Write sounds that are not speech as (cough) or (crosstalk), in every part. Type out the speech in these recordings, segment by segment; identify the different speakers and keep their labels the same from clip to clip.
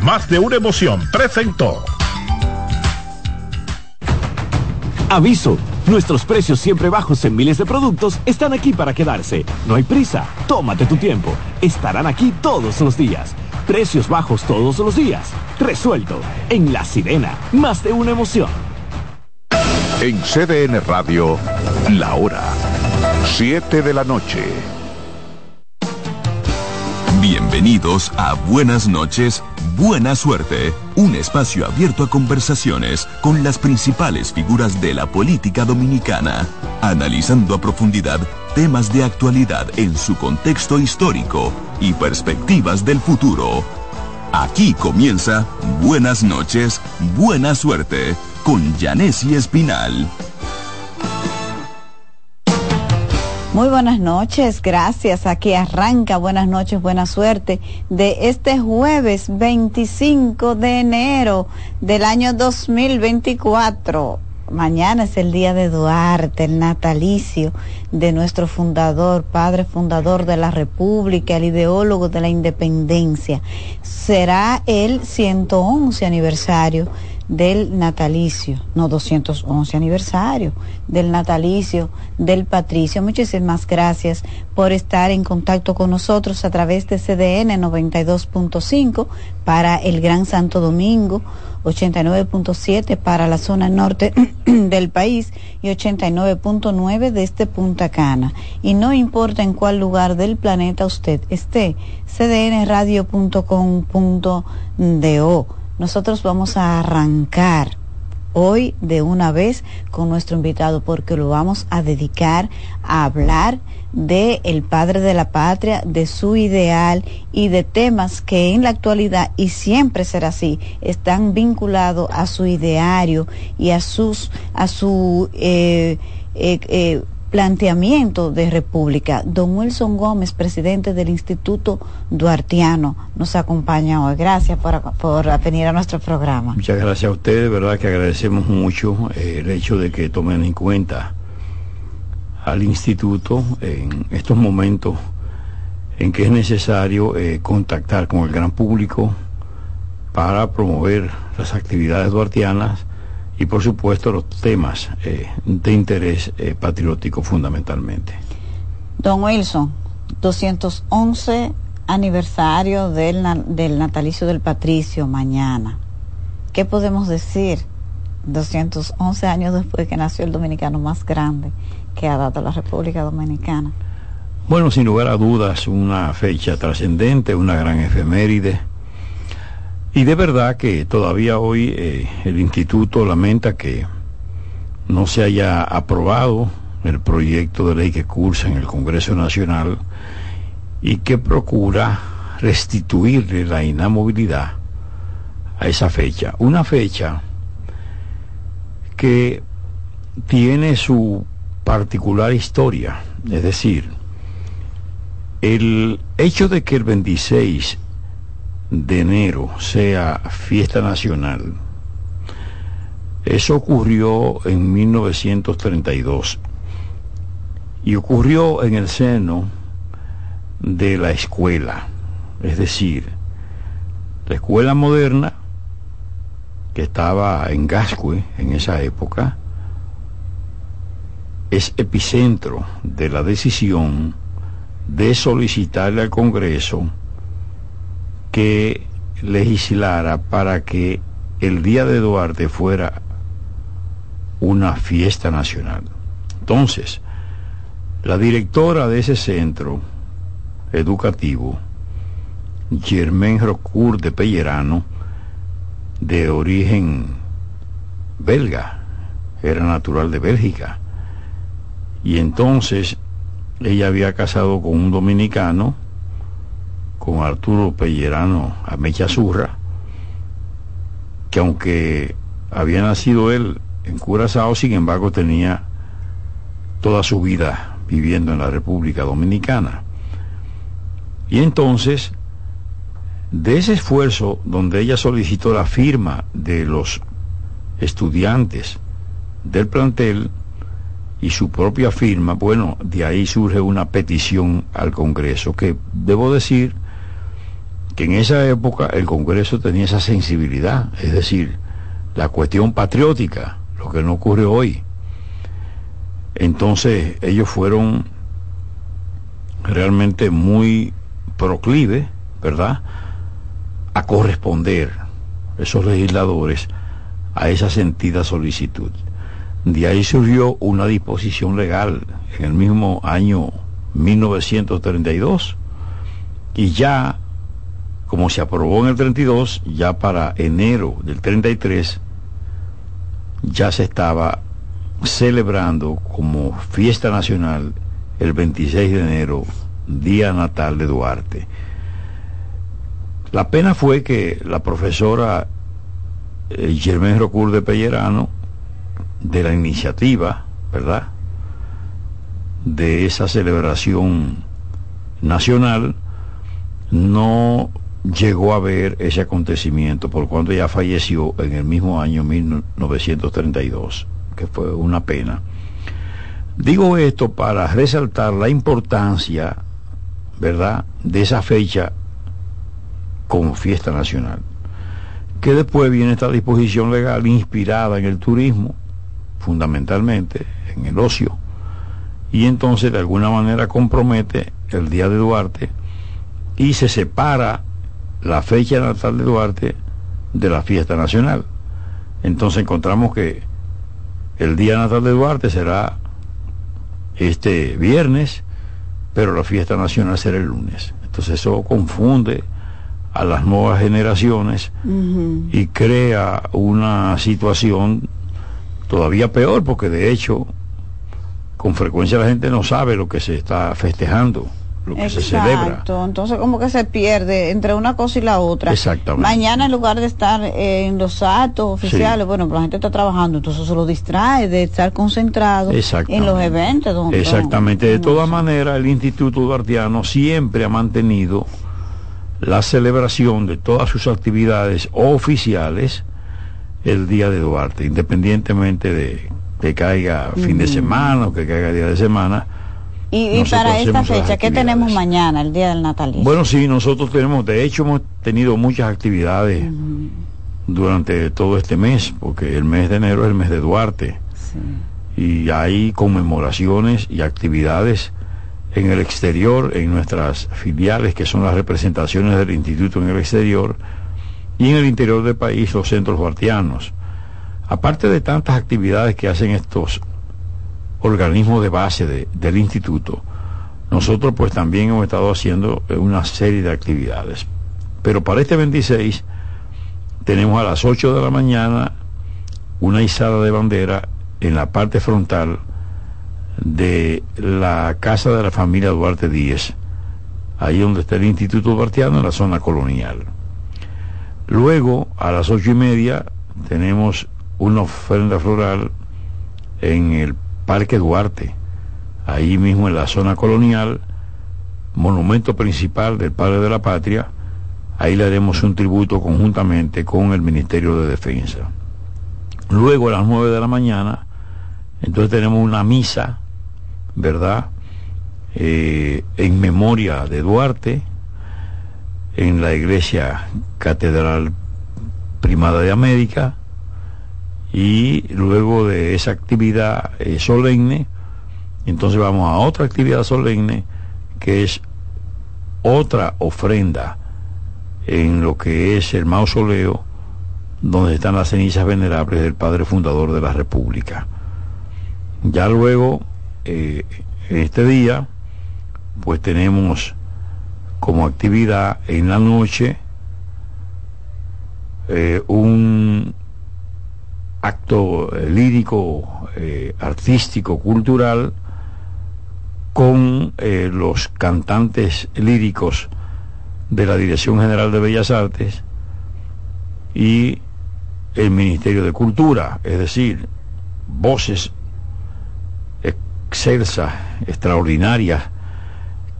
Speaker 1: Más de una emoción presentó.
Speaker 2: Aviso, nuestros precios siempre bajos en miles de productos están aquí para quedarse. No hay prisa, tómate tu tiempo. Estarán aquí todos los días. Precios bajos todos los días. Resuelto. En La Sirena, más de una emoción.
Speaker 3: En CDN Radio, la hora 7 de la noche.
Speaker 4: Bienvenidos a Buenas noches, Buena Suerte, un espacio abierto a conversaciones con las principales figuras de la política dominicana, analizando a profundidad temas de actualidad en su contexto histórico y perspectivas del futuro. Aquí comienza Buenas noches, Buena Suerte con Janessi Espinal.
Speaker 5: Muy buenas noches, gracias. Aquí arranca Buenas noches, buena suerte de este jueves 25 de enero del año 2024. Mañana es el día de Duarte, el natalicio de nuestro fundador, padre fundador de la República, el ideólogo de la independencia. Será el 111 aniversario del natalicio, no 211 aniversario del natalicio del patricio. Muchísimas gracias por estar en contacto con nosotros a través de CDN 92.5 para el Gran Santo Domingo, 89.7 para la zona norte (clears throat) del país y 89.9 desde Punta Cana. Y no importa en cuál lugar del planeta usted esté, cdnradio.com.do nosotros vamos a arrancar hoy de una vez con nuestro invitado porque lo vamos a dedicar a hablar de el padre de la patria, de su ideal y de temas que en la actualidad y siempre será así, están vinculados a su ideario y a sus a su eh, eh, eh, planteamiento de república. Don Wilson Gómez, presidente del Instituto Duartiano, nos acompaña hoy. Gracias por, por venir a nuestro programa.
Speaker 6: Muchas gracias a ustedes, verdad que agradecemos mucho eh, el hecho de que tomen en cuenta al instituto en estos momentos en que es necesario eh, contactar con el gran público para promover las actividades duartianas y por supuesto los temas eh, de interés eh, patriótico fundamentalmente.
Speaker 5: Don Wilson, 211 aniversario del, del natalicio del Patricio mañana. ¿Qué podemos decir? 211 años después que nació el dominicano más grande que ha dado la República Dominicana.
Speaker 6: Bueno, sin lugar a dudas, una fecha trascendente, una gran efeméride y de verdad que todavía hoy eh, el instituto lamenta que no se haya aprobado el proyecto de ley que cursa en el Congreso Nacional y que procura restituirle la inamovilidad a esa fecha. Una fecha que tiene su particular historia, es decir, el hecho de que el 26 de enero sea fiesta nacional. Eso ocurrió en 1932 y ocurrió en el seno de la escuela, es decir, la escuela moderna que estaba en Gascue en esa época, es epicentro de la decisión de solicitarle al Congreso que legislara para que el Día de Duarte fuera una fiesta nacional. Entonces, la directora de ese centro educativo, Germain Rocourt de Pellerano, de origen belga, era natural de Bélgica, y entonces ella había casado con un dominicano, con Arturo Pellerano a Mechazurra, que aunque había nacido él en Curazao, sin embargo tenía toda su vida viviendo en la República Dominicana. Y entonces, de ese esfuerzo donde ella solicitó la firma de los estudiantes del plantel y su propia firma, bueno, de ahí surge una petición al Congreso que, debo decir, que en esa época el Congreso tenía esa sensibilidad, es decir, la cuestión patriótica, lo que no ocurre hoy. Entonces ellos fueron realmente muy proclives, ¿verdad?, a corresponder esos legisladores a esa sentida solicitud. De ahí surgió una disposición legal en el mismo año 1932 y ya como se aprobó en el 32, ya para enero del 33 ya se estaba celebrando como fiesta nacional el 26 de enero, día natal de Duarte. La pena fue que la profesora eh, Germán Rocur de Pellerano, de la iniciativa, ¿verdad? De esa celebración nacional, no llegó a ver ese acontecimiento, por cuando ella falleció en el mismo año 1932, que fue una pena. Digo esto para resaltar la importancia, ¿verdad?, de esa fecha como fiesta nacional. Que después viene esta disposición legal inspirada en el turismo, fundamentalmente en el ocio, y entonces de alguna manera compromete el Día de Duarte y se separa la fecha natal de Duarte de la fiesta nacional. Entonces encontramos que el día natal de Duarte será este viernes, pero la fiesta nacional será el lunes. Entonces eso confunde a las nuevas generaciones y crea una situación todavía peor, porque de hecho con frecuencia la gente no sabe lo que se está festejando lo que se celebra.
Speaker 5: Entonces como que se pierde entre una cosa y la otra.
Speaker 6: Exactamente.
Speaker 5: Mañana en lugar de estar en los actos oficiales, bueno, la gente está trabajando, entonces se lo distrae de estar concentrado en los eventos.
Speaker 6: Exactamente. de todas maneras, el Instituto Duartiano siempre ha mantenido la celebración de todas sus actividades oficiales el día de Duarte, independientemente de que caiga fin de semana o que caiga día de semana
Speaker 5: y, para esta fecha, ¿qué tenemos mañana, el día del natalicio?
Speaker 6: Bueno, sí, nosotros tenemos, de hecho hemos tenido muchas actividades durante todo este mes, porque el mes de enero es el mes de Duarte. Y hay conmemoraciones y actividades en el exterior, en nuestras filiales, que son las representaciones del instituto en el exterior, y en el interior del país, los centros duartianos. Aparte de tantas actividades que hacen estos organismo de base del instituto, nosotros pues también hemos estado haciendo una serie de actividades. Pero para este 26 tenemos a las 8 de la mañana una izada de bandera en la parte frontal de la casa de la familia Duarte Díez, ahí donde está el Instituto Duarteano en la zona colonial. Luego, a las ocho y media, tenemos una ofrenda floral en el Parque Duarte, ahí mismo en la zona colonial, monumento principal del Padre de la Patria, ahí le haremos un tributo conjuntamente con el Ministerio de Defensa. Luego a las nueve de la mañana, entonces tenemos una misa, ¿verdad? Eh, en memoria de Duarte, en la iglesia Catedral Primada de América, y luego de esa actividad eh, solemne, entonces vamos a otra actividad solemne que es otra ofrenda en lo que es el mausoleo donde están las cenizas venerables del padre fundador de la República. Ya luego, eh, este día, pues tenemos como actividad en la noche eh, un acto eh, lírico, eh, artístico, cultural, con eh, los cantantes líricos de la Dirección General de Bellas Artes y el Ministerio de Cultura, es decir, voces excelsas, extraordinarias,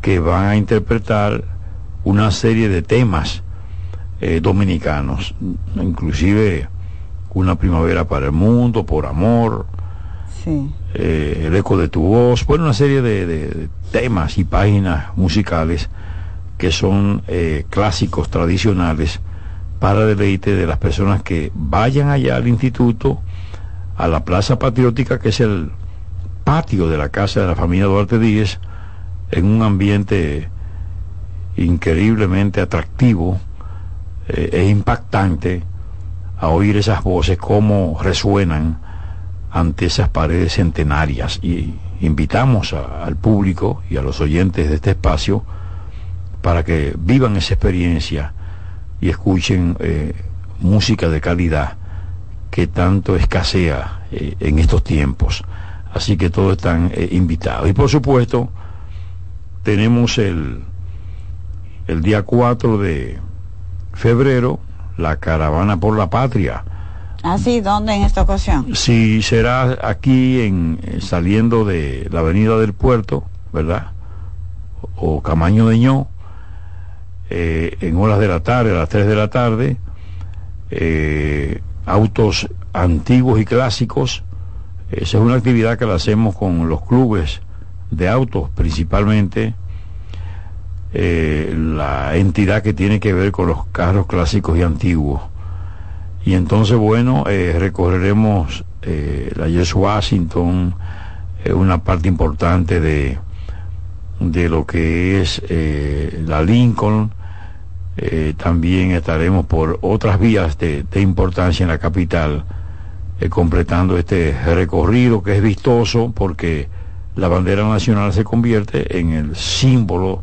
Speaker 6: que van a interpretar una serie de temas dominicanos, inclusive una primavera para el mundo, Por amor, eh, El eco de tu voz, bueno, una serie de, temas y páginas musicales que son eh, clásicos tradicionales para deleite de las personas que vayan allá al instituto, a la Plaza Patriótica, que es el patio de la casa de la familia Duarte Díez, en un ambiente increíblemente atractivo eh, e impactante a oír esas voces, cómo resuenan ante esas paredes centenarias. Y invitamos al público y a los oyentes de este espacio para que vivan esa experiencia y escuchen eh, música de calidad que tanto escasea eh, en estos tiempos. Así que todos están eh, invitados. Y por supuesto, tenemos el, el día 4 de febrero la caravana por la patria.
Speaker 5: ¿Ah, sí? ¿Dónde en esta ocasión?
Speaker 6: Sí, será aquí en saliendo de la avenida del puerto, ¿verdad? O Camaño de Ño, eh, en horas de la tarde, a las 3 de la tarde, eh, autos antiguos y clásicos. Esa es una actividad que la hacemos con los clubes de autos, principalmente eh, la entidad que tiene que ver con los carros clásicos y antiguos. Y entonces, bueno, recorreremos la Yes Washington, una parte importante de, de lo que es la Lincoln, eh, también estaremos por otras vías de, importancia en la capital, eh, completando este recorrido que es vistoso porque la bandera nacional se convierte en el símbolo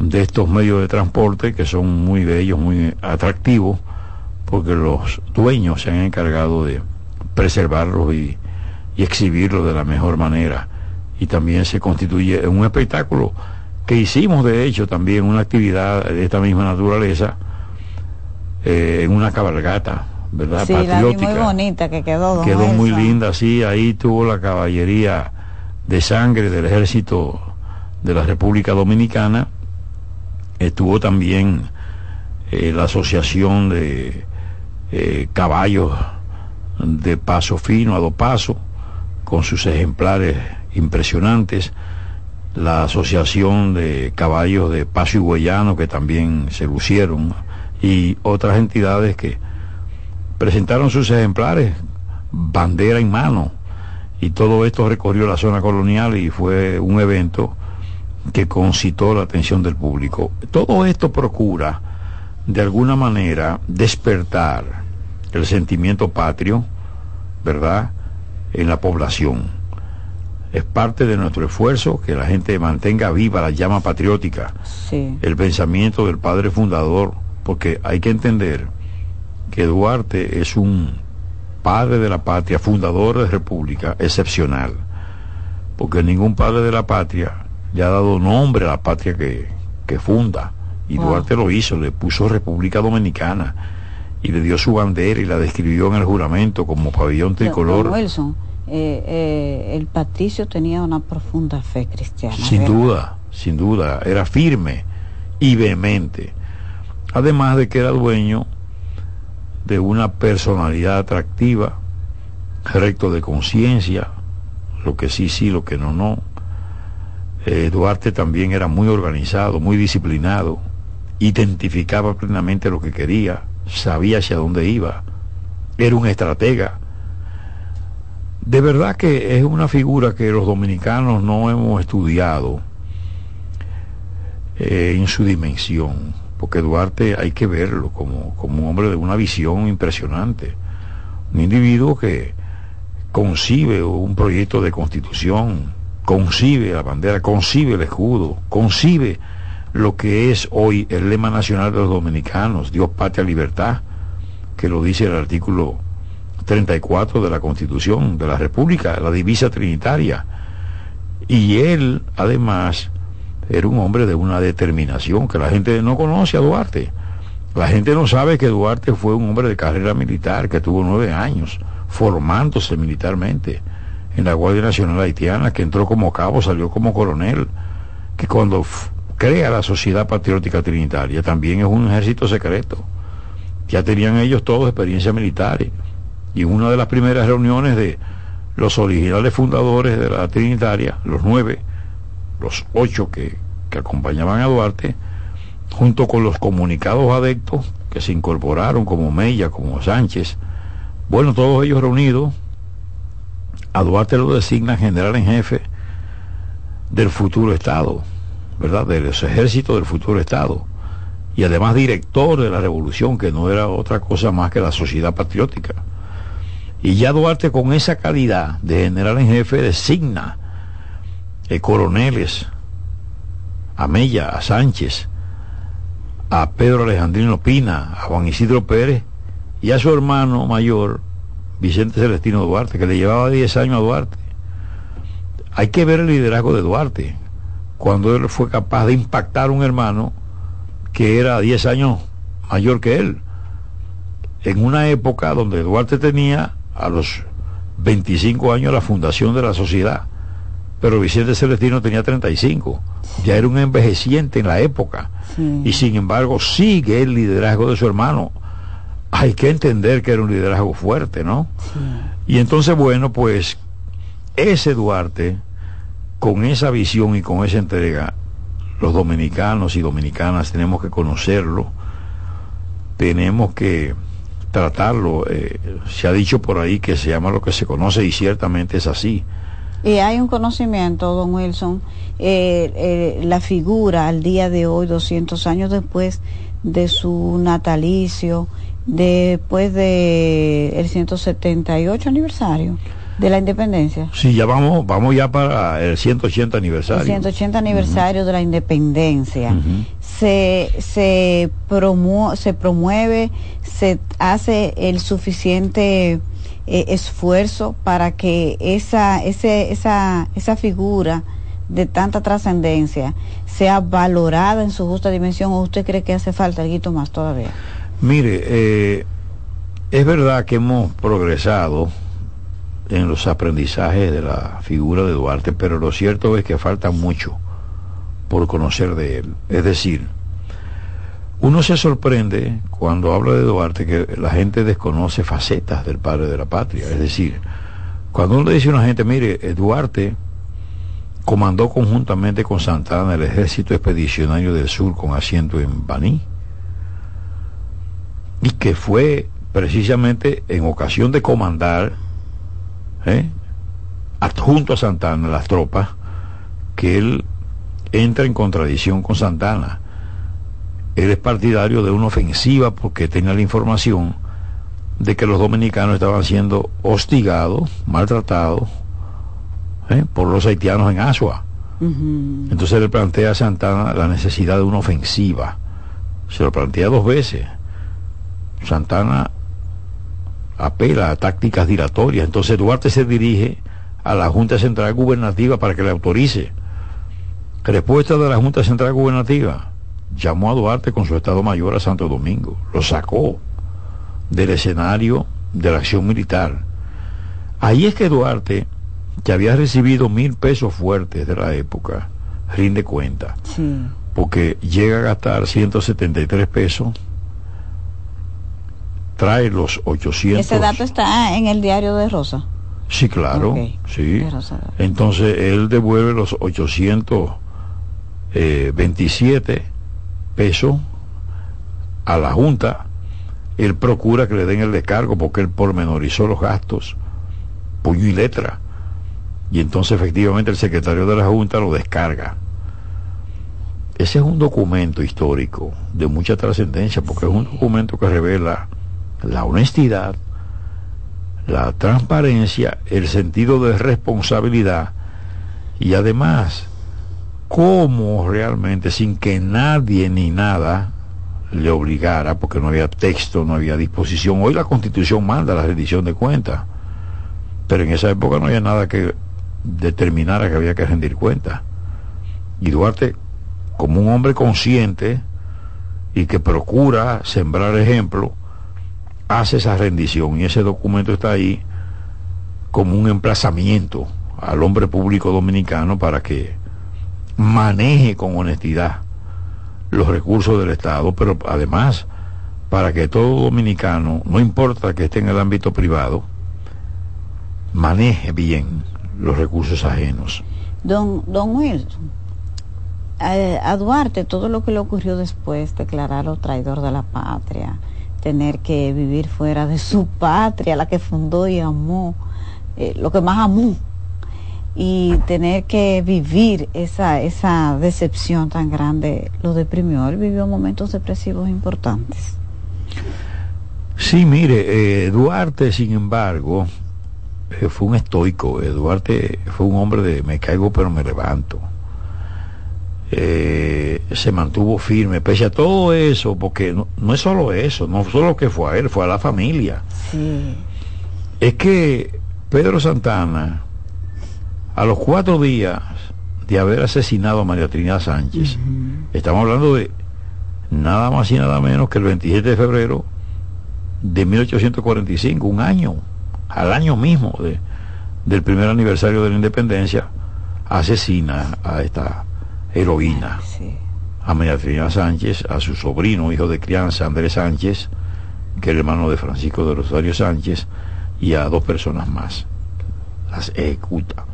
Speaker 6: de estos medios de transporte que son muy bellos, muy atractivos, porque los dueños se han encargado de preservarlos y, y exhibirlos de la mejor manera. Y también se constituye un espectáculo que hicimos de hecho también una actividad de esta misma naturaleza eh, en una cabalgata, ¿verdad?
Speaker 5: Sí, Patriótica. muy bonita que quedó.
Speaker 6: quedó muy linda, sí, ahí tuvo la caballería de sangre del ejército de la República Dominicana, estuvo también eh, la asociación de eh, caballos de paso fino a do paso, con sus ejemplares impresionantes, la Asociación de Caballos de Paso y Guayano, que también se lucieron, y otras entidades que presentaron sus ejemplares, bandera en mano, y todo esto recorrió la zona colonial y fue un evento que concitó la atención del público. Todo esto procura, de alguna manera, despertar el sentimiento patrio, ¿verdad?, en la población es parte de nuestro esfuerzo que la gente mantenga viva la llama patriótica, el pensamiento del padre fundador, porque hay que entender que Duarte es un padre de la patria, fundador de república excepcional, porque ningún padre de la patria le ha dado nombre a la patria que, funda, y Duarte lo hizo, le puso República Dominicana y le dio su bandera y la describió en el juramento como pabellón tricolor.
Speaker 5: Eh, eh, el patricio tenía una profunda fe cristiana.
Speaker 6: Sin duda, sin duda, era firme y vehemente. Además de que era dueño de una personalidad atractiva, recto de conciencia, lo que sí, sí, lo que no, no. Eh, Duarte también era muy organizado, muy disciplinado, identificaba plenamente lo que quería, sabía hacia dónde iba, era un estratega. De verdad que es una figura que los dominicanos no hemos estudiado eh, en su dimensión, porque Duarte hay que verlo como, como un hombre de una visión impresionante, un individuo que concibe un proyecto de constitución, concibe la bandera, concibe el escudo, concibe lo que es hoy el lema nacional de los dominicanos, Dios, patria, libertad, que lo dice el artículo 34 de la Constitución de la República, la divisa trinitaria. Y él, además, era un hombre de una determinación que la gente no conoce a Duarte. La gente no sabe que Duarte fue un hombre de carrera militar, que tuvo nueve años formándose militarmente en la Guardia Nacional Haitiana, que entró como cabo, salió como coronel, que cuando crea la Sociedad Patriótica Trinitaria también es un ejército secreto. Ya tenían ellos todos experiencias militares y una de las primeras reuniones de los originales fundadores de la Trinitaria, los nueve, los ocho que, acompañaban a Duarte, junto con los comunicados adeptos que se incorporaron como Mella, como Sánchez, bueno, todos ellos reunidos, a Duarte lo designa general en jefe del futuro Estado, ¿verdad? De los ejércitos del futuro Estado. Y además director de la revolución, que no era otra cosa más que la sociedad patriótica. Y ya Duarte con esa calidad de general en jefe designa eh, coroneles a Mella, a Sánchez, a Pedro Alejandrino Pina, a Juan Isidro Pérez y a su hermano mayor, Vicente Celestino Duarte, que le llevaba 10 años a Duarte. Hay que ver el liderazgo de Duarte, cuando él fue capaz de impactar a un hermano que era 10 años mayor que él, en una época donde Duarte tenía a los 25 años la fundación de la sociedad, pero Vicente Celestino tenía 35, ya era un envejeciente en la época, y sin embargo sigue el liderazgo de su hermano. Hay que entender que era un liderazgo fuerte, ¿no? Y entonces, bueno, pues ese Duarte, con esa visión y con esa entrega, los dominicanos y dominicanas tenemos que conocerlo, tenemos que tratarlo. Eh, se ha dicho por ahí que se llama lo que se conoce y ciertamente es así.
Speaker 5: Y hay un conocimiento, don Wilson, eh, eh, la figura al día de hoy, 200 años después de su natalicio, después de el 178 aniversario de la independencia.
Speaker 6: Sí, ya vamos, vamos ya para el 180 aniversario. El
Speaker 5: 180 aniversario de la independencia. se, se, se promueve, se hace el suficiente eh, esfuerzo para que esa, ese, esa, esa figura de tanta trascendencia sea valorada en su justa dimensión o usted cree que hace falta algo más todavía?
Speaker 6: Mire, eh, es verdad que hemos progresado en los aprendizajes de la figura de Duarte, pero lo cierto es que falta mucho por conocer de él. Es decir, uno se sorprende cuando habla de Duarte que la gente desconoce facetas del padre de la patria. Es decir, cuando uno le dice a una gente, mire, eh, Duarte comandó conjuntamente con Santana el ejército expedicionario del sur con asiento en Baní, y que fue precisamente en ocasión de comandar ¿eh? adjunto a Santana, las tropas, que él entra en contradicción con Santana. Él es partidario de una ofensiva porque tenía la información de que los dominicanos estaban siendo hostigados, maltratados ¿eh? por los haitianos en Asua. Entonces le plantea a Santana la necesidad de una ofensiva. Se lo plantea dos veces. Santana apela a tácticas dilatorias. Entonces Duarte se dirige a la Junta Central Gubernativa para que le autorice. Respuesta de la Junta Central Gubernativa. Llamó a Duarte con su Estado Mayor a Santo Domingo. Lo sacó del escenario de la acción militar. Ahí es que Duarte, que había recibido mil pesos fuertes de la época, rinde cuenta. Porque llega a gastar 173 pesos trae los 800.
Speaker 5: Ese dato está en el diario de Rosa.
Speaker 6: Sí, claro. Sí. Entonces él devuelve los 827 eh, pesos a la Junta. Él procura que le den el descargo porque él pormenorizó los gastos, puño y letra. Y entonces efectivamente el secretario de la Junta lo descarga. Ese es un documento histórico de mucha trascendencia porque es un documento que revela la honestidad, la transparencia, el sentido de responsabilidad y además cómo realmente sin que nadie ni nada le obligara, porque no había texto, no había disposición. Hoy la constitución manda la rendición de cuentas, pero en esa época no había nada que determinara que había que rendir cuentas. Y Duarte, como un hombre consciente y que procura sembrar ejemplo, hace esa rendición y ese documento está ahí como un emplazamiento al hombre público dominicano para que maneje con honestidad los recursos del Estado, pero además para que todo dominicano, no importa que esté en el ámbito privado, maneje bien los recursos ajenos.
Speaker 5: Don, don Wilson, a, Duarte todo lo que le ocurrió después, declararlo traidor de la patria, tener que vivir fuera de su patria, la que fundó y amó, eh, lo que más amó, y tener que vivir esa, esa decepción tan grande, lo deprimió. Él vivió momentos depresivos importantes.
Speaker 6: Sí, mire, eh, Duarte, sin embargo, eh, fue un estoico. Duarte fue un hombre de me caigo pero me levanto eh, se mantuvo firme, pese a todo eso, porque no, es solo eso, no solo que fue a él, fue a la familia. Es que Pedro Santana, a los cuatro días de haber asesinado a María Trinidad Sánchez, estamos hablando de nada más y nada menos que el 27 de febrero de 1845, un año, al año mismo de, del primer aniversario de la independencia, asesina a esta heroína. A María Trinidad Sánchez, a su sobrino, hijo de crianza, Andrés Sánchez, que es hermano de Francisco de Rosario Sánchez, y a dos personas más. Las ejecuta.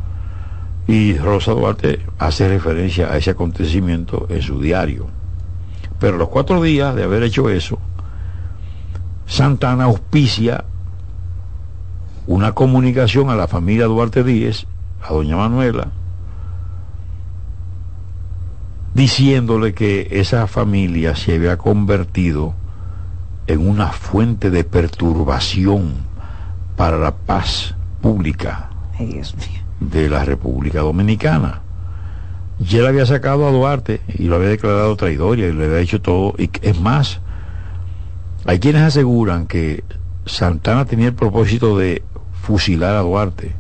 Speaker 6: Y Rosa Duarte hace referencia a ese acontecimiento en su diario. Pero los cuatro días de haber hecho eso, Santana auspicia una comunicación a la familia Duarte Díez, a doña Manuela, diciéndole que esa familia se había convertido en una fuente de perturbación para la paz pública de la República Dominicana. Ya le había sacado a Duarte y lo había declarado traidor y le había hecho todo. Y es más, hay quienes aseguran que Santana tenía el propósito de fusilar a Duarte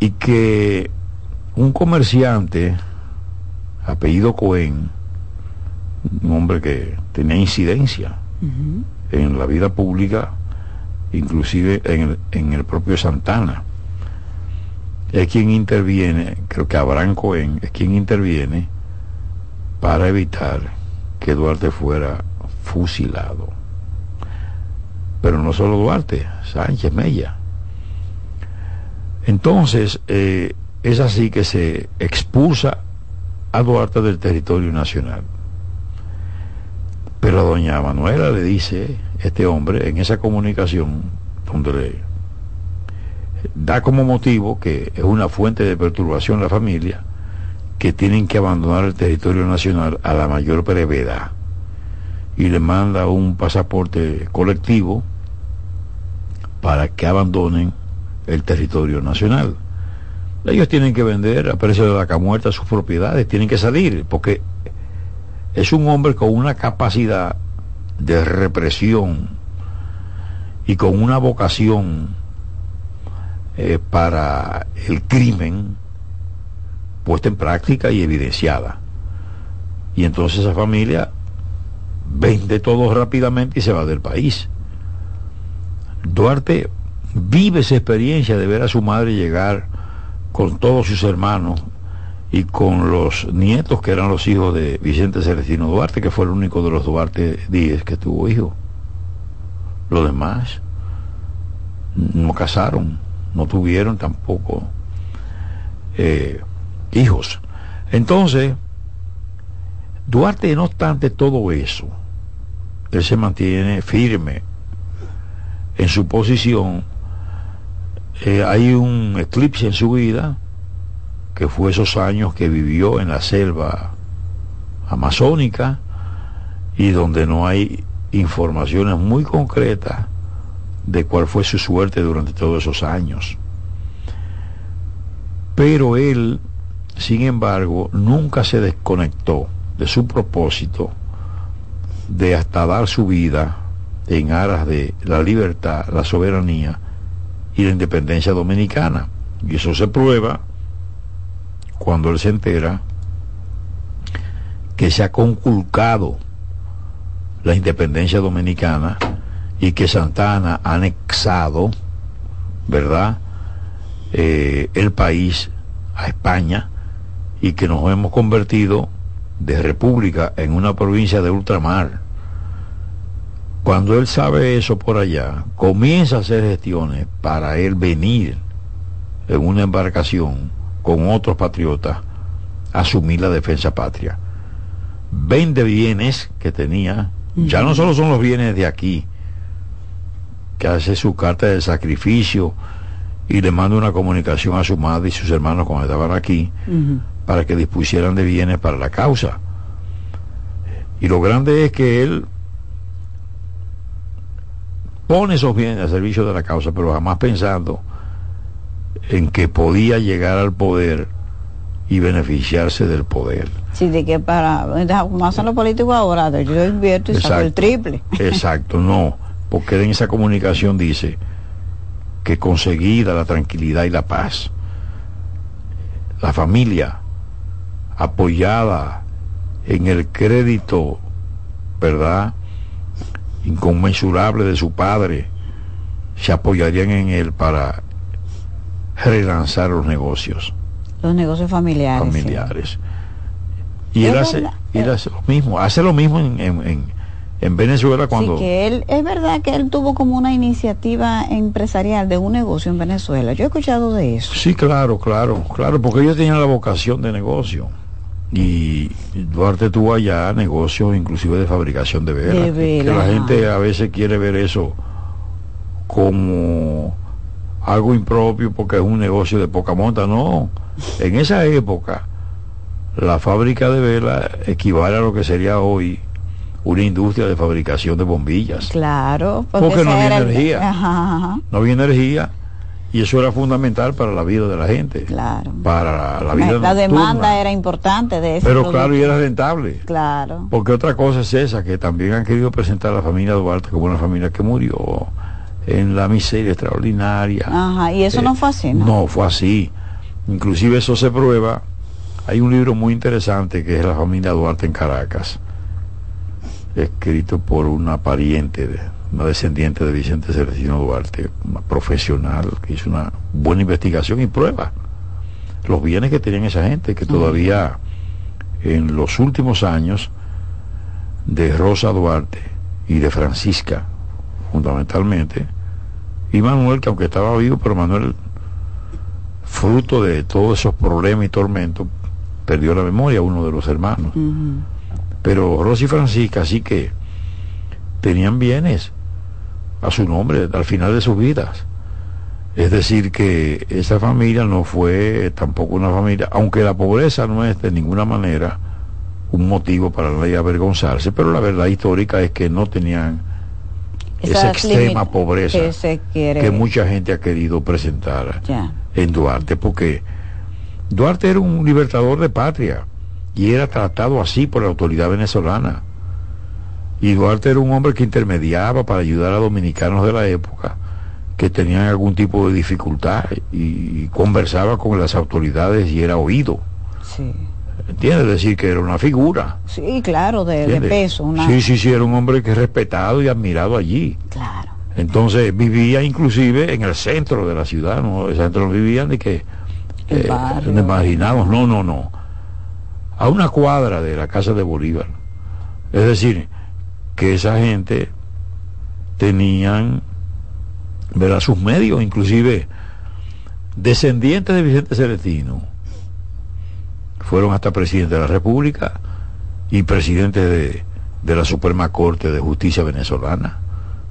Speaker 6: y que un comerciante apellido Cohen, un hombre que tenía incidencia en la vida pública, inclusive en el, en el propio Santana. Es quien interviene, creo que Abraham Cohen es quien interviene para evitar que Duarte fuera fusilado. Pero no solo Duarte, Sánchez Mella. Entonces, eh, es así que se expulsa a Duarte del territorio nacional. Pero a doña Manuela le dice, este hombre, en esa comunicación, donde le da como motivo que es una fuente de perturbación la familia, que tienen que abandonar el territorio nacional a la mayor brevedad. Y le manda un pasaporte colectivo para que abandonen el territorio nacional. Ellos tienen que vender a precio de vaca muerta sus propiedades, tienen que salir, porque es un hombre con una capacidad de represión y con una vocación eh, para el crimen puesta en práctica y evidenciada. Y entonces esa familia vende todo rápidamente y se va del país. Duarte vive esa experiencia de ver a su madre llegar con todos sus hermanos y con los nietos que eran los hijos de Vicente Celestino Duarte, que fue el único de los Duarte Díez que tuvo hijos. Los demás no casaron, no tuvieron tampoco eh, hijos. Entonces, Duarte, no obstante todo eso, él se mantiene firme en su posición eh, hay un eclipse en su vida, que fue esos años que vivió en la selva amazónica y donde no hay informaciones muy concretas de cuál fue su suerte durante todos esos años. Pero él, sin embargo, nunca se desconectó de su propósito de hasta dar su vida en aras de la libertad, la soberanía y la independencia dominicana. Y eso se prueba cuando él se entera que se ha conculcado la independencia dominicana y que Santana ha anexado, ¿verdad?, eh, el país a España y que nos hemos convertido de república en una provincia de ultramar. Cuando él sabe eso por allá, comienza a hacer gestiones para él venir en una embarcación con otros patriotas asumir la defensa patria. Vende bienes que tenía, ya no solo son los bienes de aquí, que hace su carta de sacrificio y le manda una comunicación a su madre y sus hermanos cuando estaban aquí, para que dispusieran de bienes para la causa. Y lo grande es que él pone esos bienes al servicio de la causa, pero jamás pensando en que podía llegar al poder y beneficiarse del poder.
Speaker 5: Sí, de que para, como hacen los políticos ahora, yo invierto y saco el triple. (laughs)
Speaker 6: Exacto, no, porque en esa comunicación dice que conseguida la tranquilidad y la paz, la familia apoyada en el crédito, ¿verdad? Inconmensurable de su padre, se apoyarían en él para relanzar los negocios.
Speaker 5: Los negocios familiares.
Speaker 6: Familiares. Y él hace, él hace, lo mismo, hace lo mismo en, en, en Venezuela cuando...
Speaker 5: Sí, que él, es verdad que él tuvo como una iniciativa empresarial de un negocio en Venezuela. Yo he escuchado de eso.
Speaker 6: Sí, claro, claro, claro, porque ellos tenían la vocación de negocio. Y Duarte tuvo allá negocios inclusive de fabricación de velas. Que la gente a veces quiere ver eso como algo impropio porque es un negocio de poca monta. No, en esa época la fábrica de velas equivale a lo que sería hoy una industria de fabricación de bombillas.
Speaker 5: Claro,
Speaker 6: porque, no había energía. No había energía y eso era fundamental para la vida de la gente.
Speaker 5: Claro.
Speaker 6: Para la vida
Speaker 5: La demanda era importante de eso.
Speaker 6: Pero claro, y era rentable.
Speaker 5: Claro.
Speaker 6: Porque otra cosa es esa, que también han querido presentar a la familia Duarte como una familia que murió en la miseria extraordinaria.
Speaker 5: Ajá, y eso no fue así, ¿no?
Speaker 6: No, fue así. Inclusive eso se prueba. Hay un libro muy interesante que es La familia Duarte en Caracas, escrito por una pariente, de, una descendiente de Vicente Celestino Duarte, una profesional que hizo una buena investigación y prueba los bienes que tenían esa gente, que todavía en los últimos años de Rosa Duarte y de Francisca, fundamentalmente, y Manuel, que aunque estaba vivo, pero Manuel, fruto de todos esos problemas y tormentos, perdió la memoria uno de los hermanos. Pero Rosy y Francisca sí que tenían bienes a su nombre al final de sus vidas. Es decir, que esa familia no fue tampoco una familia, aunque la pobreza no es de ninguna manera un motivo para nadie avergonzarse, pero la verdad histórica es que no tenían esa, extrema pobreza que, mucha gente ha querido presentar en Duarte, porque Duarte era un libertador de patria y era tratado así por la autoridad venezolana. Y Duarte era un hombre que intermediaba para ayudar a dominicanos de la época que tenían algún tipo de dificultad y, conversaba con las autoridades y era oído. Sí. ¿Entiendes? decir, que era una figura.
Speaker 5: Sí, claro, de, peso.
Speaker 6: Sí, sí, sí, era un hombre que es respetado y admirado allí.
Speaker 5: Claro.
Speaker 6: Entonces vivía inclusive en el centro de la ciudad, ¿no? El centro no vivían de que... Eh, marginados, no, no, no. A una cuadra de la casa de Bolívar. Es decir, que esa gente tenían ¿verdad? sus medios, inclusive descendientes de Vicente Celestino fueron hasta presidente de la República y presidente de, de la Suprema Corte de Justicia venezolana.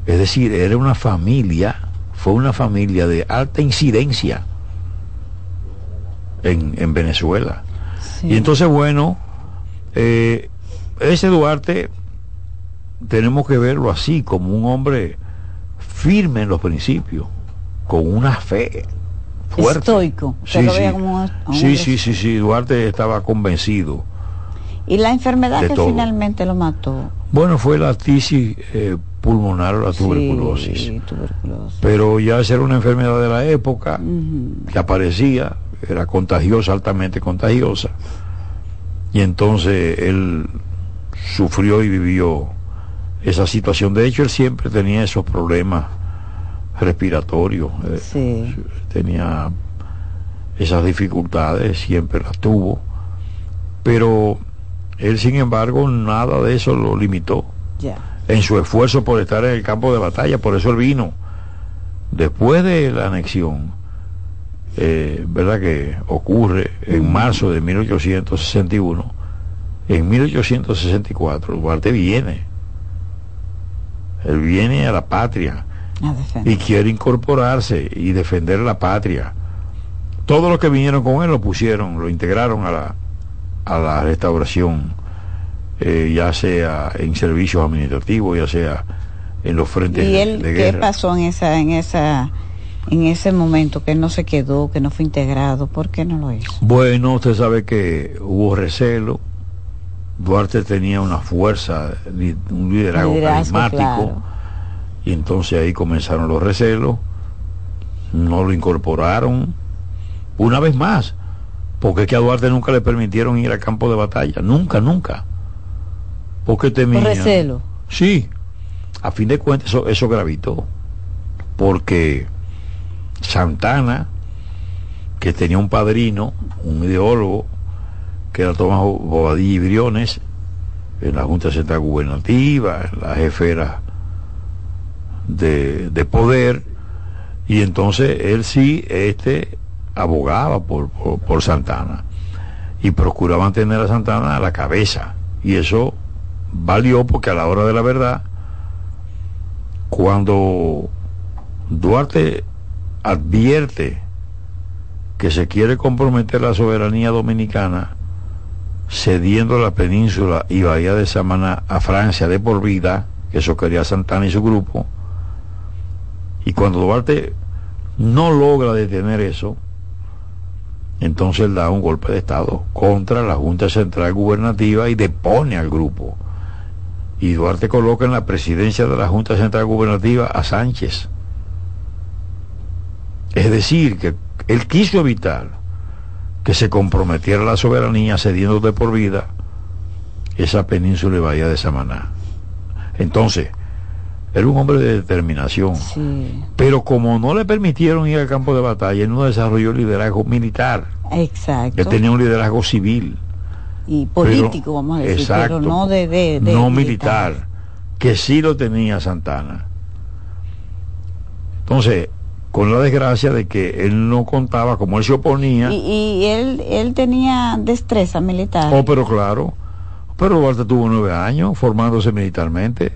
Speaker 6: Es decir, era una familia, fue una familia de alta incidencia en, en Venezuela. Y entonces, bueno, eh, ese Duarte tenemos que verlo así, como un hombre firme en los principios, con una fe fuerte.
Speaker 5: Estoico.
Speaker 6: Sí, sí. sí, sí, sí, Duarte estaba convencido.
Speaker 5: ¿Y la enfermedad que finalmente lo mató?
Speaker 6: Bueno, fue la tisis eh, pulmonar o la tuberculosis. Pero ya era una enfermedad de la época que aparecía, era contagiosa, altamente contagiosa. Y entonces él sufrió y vivió esa situación. De hecho, él siempre tenía esos problemas respiratorios. Eh, tenía esas dificultades, siempre las tuvo. Pero él, sin embargo, nada de eso lo limitó. En su esfuerzo por estar en el campo de batalla, por eso él vino. Después de la anexión, eh, ¿verdad? Que ocurre en marzo de 1861. En 1864 Duarte viene. Él viene a la patria y quiere incorporarse y defender la patria. Todos los que vinieron con él lo pusieron, lo integraron a la, a la restauración, eh, ya sea en servicios administrativos, ya sea en los frentes
Speaker 5: ¿Y él,
Speaker 6: de
Speaker 5: qué pasó en esa, en esa, en ese momento que él no se quedó, que no fue integrado? ¿Por qué no lo hizo?
Speaker 6: Bueno, usted sabe que hubo recelo. Duarte tenía una fuerza, un liderazgo, carismático, y entonces ahí comenzaron los recelos. No lo incorporaron. Una vez más, porque es que a Duarte nunca le permitieron ir al campo de batalla, nunca, nunca. Porque temía.
Speaker 5: ¿Por recelo?
Speaker 6: Sí, a fin de cuentas eso, eso gravitó, porque Santana, que tenía un padrino, un ideólogo, que era Tomás Bobadilla y Briones, en la Junta Central Gubernativa, en la jefera de, de poder, y entonces él sí, este, abogaba por, por, por Santana, y procuraba mantener a Santana a la cabeza, y eso valió porque a la hora de la verdad, cuando Duarte advierte que se quiere comprometer la soberanía dominicana cediendo la península y Bahía de Samaná a Francia de por vida, que eso quería Santana y su grupo, y cuando Duarte no logra detener eso, entonces él da un golpe de Estado contra la Junta Central Gubernativa y depone al grupo y Duarte coloca en la presidencia de la Junta Central Gubernativa a Sánchez. Es decir, que él quiso evitar que se comprometiera la soberanía cediendo de por vida esa península y bahía de Samaná. Entonces, era un hombre de determinación. Pero como no le permitieron ir al campo de batalla, él no desarrolló liderazgo militar.
Speaker 5: Exacto.
Speaker 6: Él tenía un liderazgo civil
Speaker 5: y político, vamos a decir, pero no de,
Speaker 6: no militar, que sí lo tenía Santana. Entonces, con la desgracia de que él no contaba, como él se oponía.
Speaker 5: Y, él, él tenía destreza militar.
Speaker 6: Oh, pero claro. Pero Duarte tuvo nueve años formándose militarmente.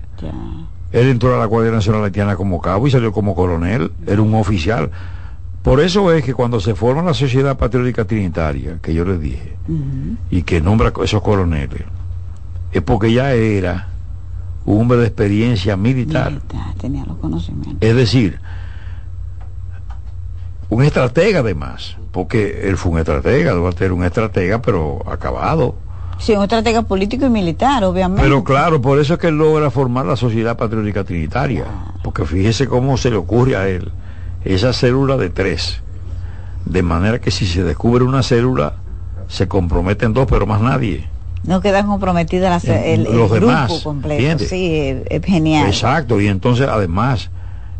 Speaker 6: Él entró a la Guardia Nacional Haitiana como cabo y salió como coronel. Era un oficial. Por eso es que cuando se forma la Sociedad Patriótica Trinitaria, que yo les dije, y que nombra esos coroneles, es porque ya era un hombre de experiencia militar.
Speaker 5: tenía los conocimientos.
Speaker 6: Es decir, un estratega además, porque él fue un estratega, Duarte era un estratega, pero acabado.
Speaker 5: Sí, un estratega político y militar, obviamente.
Speaker 6: Pero claro, por eso es que él logra formar la Sociedad Patriótica Trinitaria, porque fíjese cómo se le ocurre a él esa célula de tres. De manera que si se descubre una célula, se comprometen dos, pero más nadie.
Speaker 5: No quedan comprometidas el, los demás. Sí, es, genial.
Speaker 6: Exacto, y entonces además,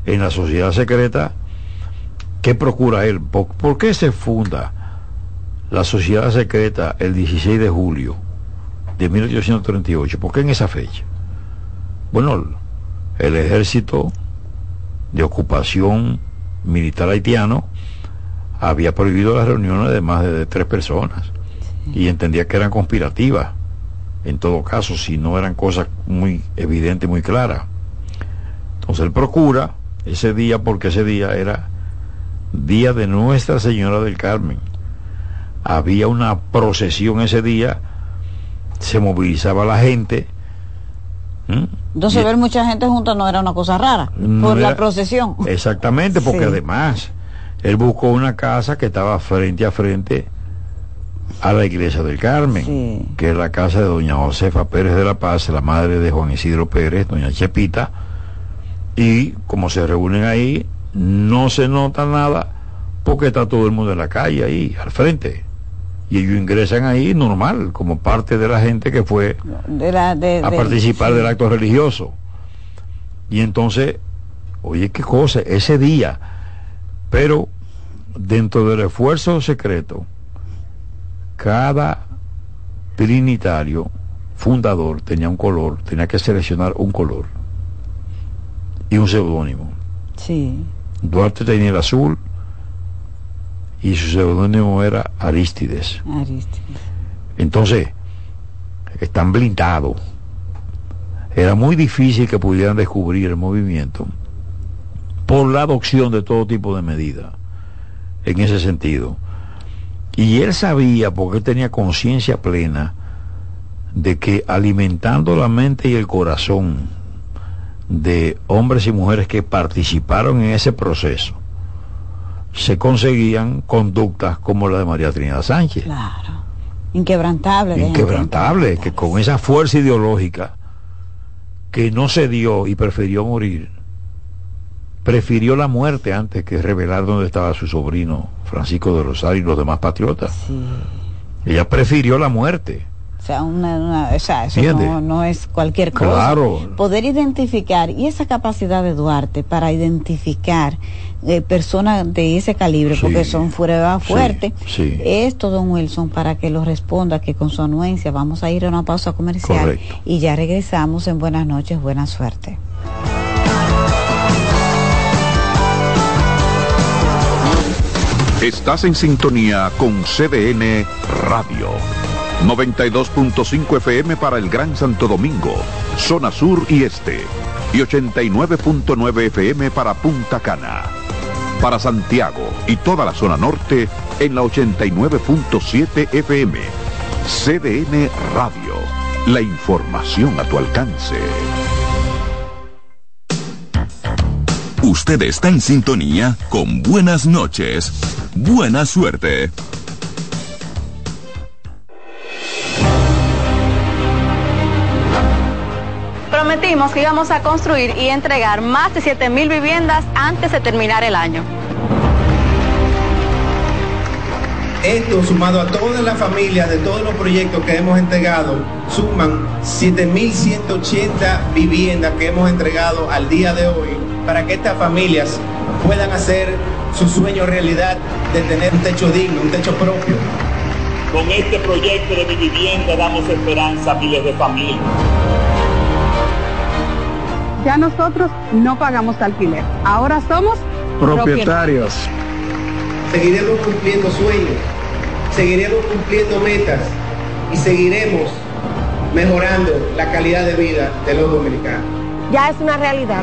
Speaker 6: en la sociedad secreta, ¿qué procura él? ¿Por, qué se funda la sociedad secreta el 16 de julio de 1838? ¿Por qué en esa fecha? Bueno, el ejército de ocupación militar haitiano había prohibido las reuniones de más de tres personas y entendía que eran conspirativas, en todo caso, si no eran cosas muy evidentes, muy claras. Entonces él procura ese día, porque ese día era día de Nuestra Señora del Carmen. Había una procesión ese día, se movilizaba la gente,
Speaker 5: entonces ver mucha gente junta no era una cosa rara, por la procesión.
Speaker 6: Exactamente, porque además él buscó una casa que estaba frente a frente a la iglesia del Carmen, que es la casa de doña Josefa Pérez de la Paz, la madre de Juan Isidro Pérez, doña Chepita, y como se reúnen ahí, no se nota nada porque está todo el mundo en la calle ahí, al frente y ellos ingresan ahí normal, como parte de la gente que fue a participar del acto religioso. Y entonces, oye, qué cosa, ese día, pero dentro del esfuerzo secreto, cada trinitario fundador tenía un color, tenía que seleccionar un color y un seudónimo.
Speaker 5: Sí.
Speaker 6: Duarte tenía el azul y su seudónimo era Aristides.
Speaker 5: Aristides.
Speaker 6: Entonces, están blindados. Era muy difícil que pudieran descubrir el movimiento por la adopción de todo tipo de medidas en ese sentido. Y él sabía, porque él tenía conciencia plena, de que alimentando la mente y el corazón de hombres y mujeres que participaron en ese proceso, se conseguían conductas como la de María Trinidad Sánchez.
Speaker 5: Claro. Inquebrantable.
Speaker 6: Inquebrantable, que con esa fuerza ideológica que no se dio y prefirió morir, prefirió la muerte antes que revelar dónde estaba su sobrino Francisco de Rosario y los demás patriotas. Ella prefirió la muerte.
Speaker 5: O sea, una, eso no, es cualquier cosa.
Speaker 6: Claro.
Speaker 5: Poder identificar, y esa capacidad de Duarte para identificar eh, personas de ese calibre, porque son fuera fuerte, esto, don Wilson, para que lo responda, que con su anuencia vamos a ir a una pausa comercial y ya regresamos en Buenas noches, buena suerte.
Speaker 3: Estás en sintonía con CDN Radio. 92.5 FM para el Gran Santo Domingo, zona sur y este. Y 89.9 FM para Punta Cana. Para Santiago y toda la zona norte en la 89.7 FM. CDN Radio. La información a tu alcance.
Speaker 4: Usted está en sintonía con Buenas noches. Buena suerte.
Speaker 7: Prometimos que íbamos a construir y entregar más de 7.000 viviendas antes de terminar el año.
Speaker 8: Esto sumado a todas las familias de todos los proyectos que hemos entregado, suman 7.180 viviendas que hemos entregado al día de hoy para que estas familias puedan hacer su sueño realidad de tener un techo digno, un techo propio.
Speaker 9: Con este proyecto de mi vivienda damos esperanza a miles de familias.
Speaker 10: Ya nosotros no pagamos alquiler, ahora somos
Speaker 11: propietarios.
Speaker 8: Seguiremos cumpliendo sueños, seguiremos cumpliendo metas y seguiremos mejorando la calidad de vida de los dominicanos.
Speaker 10: Ya es una realidad.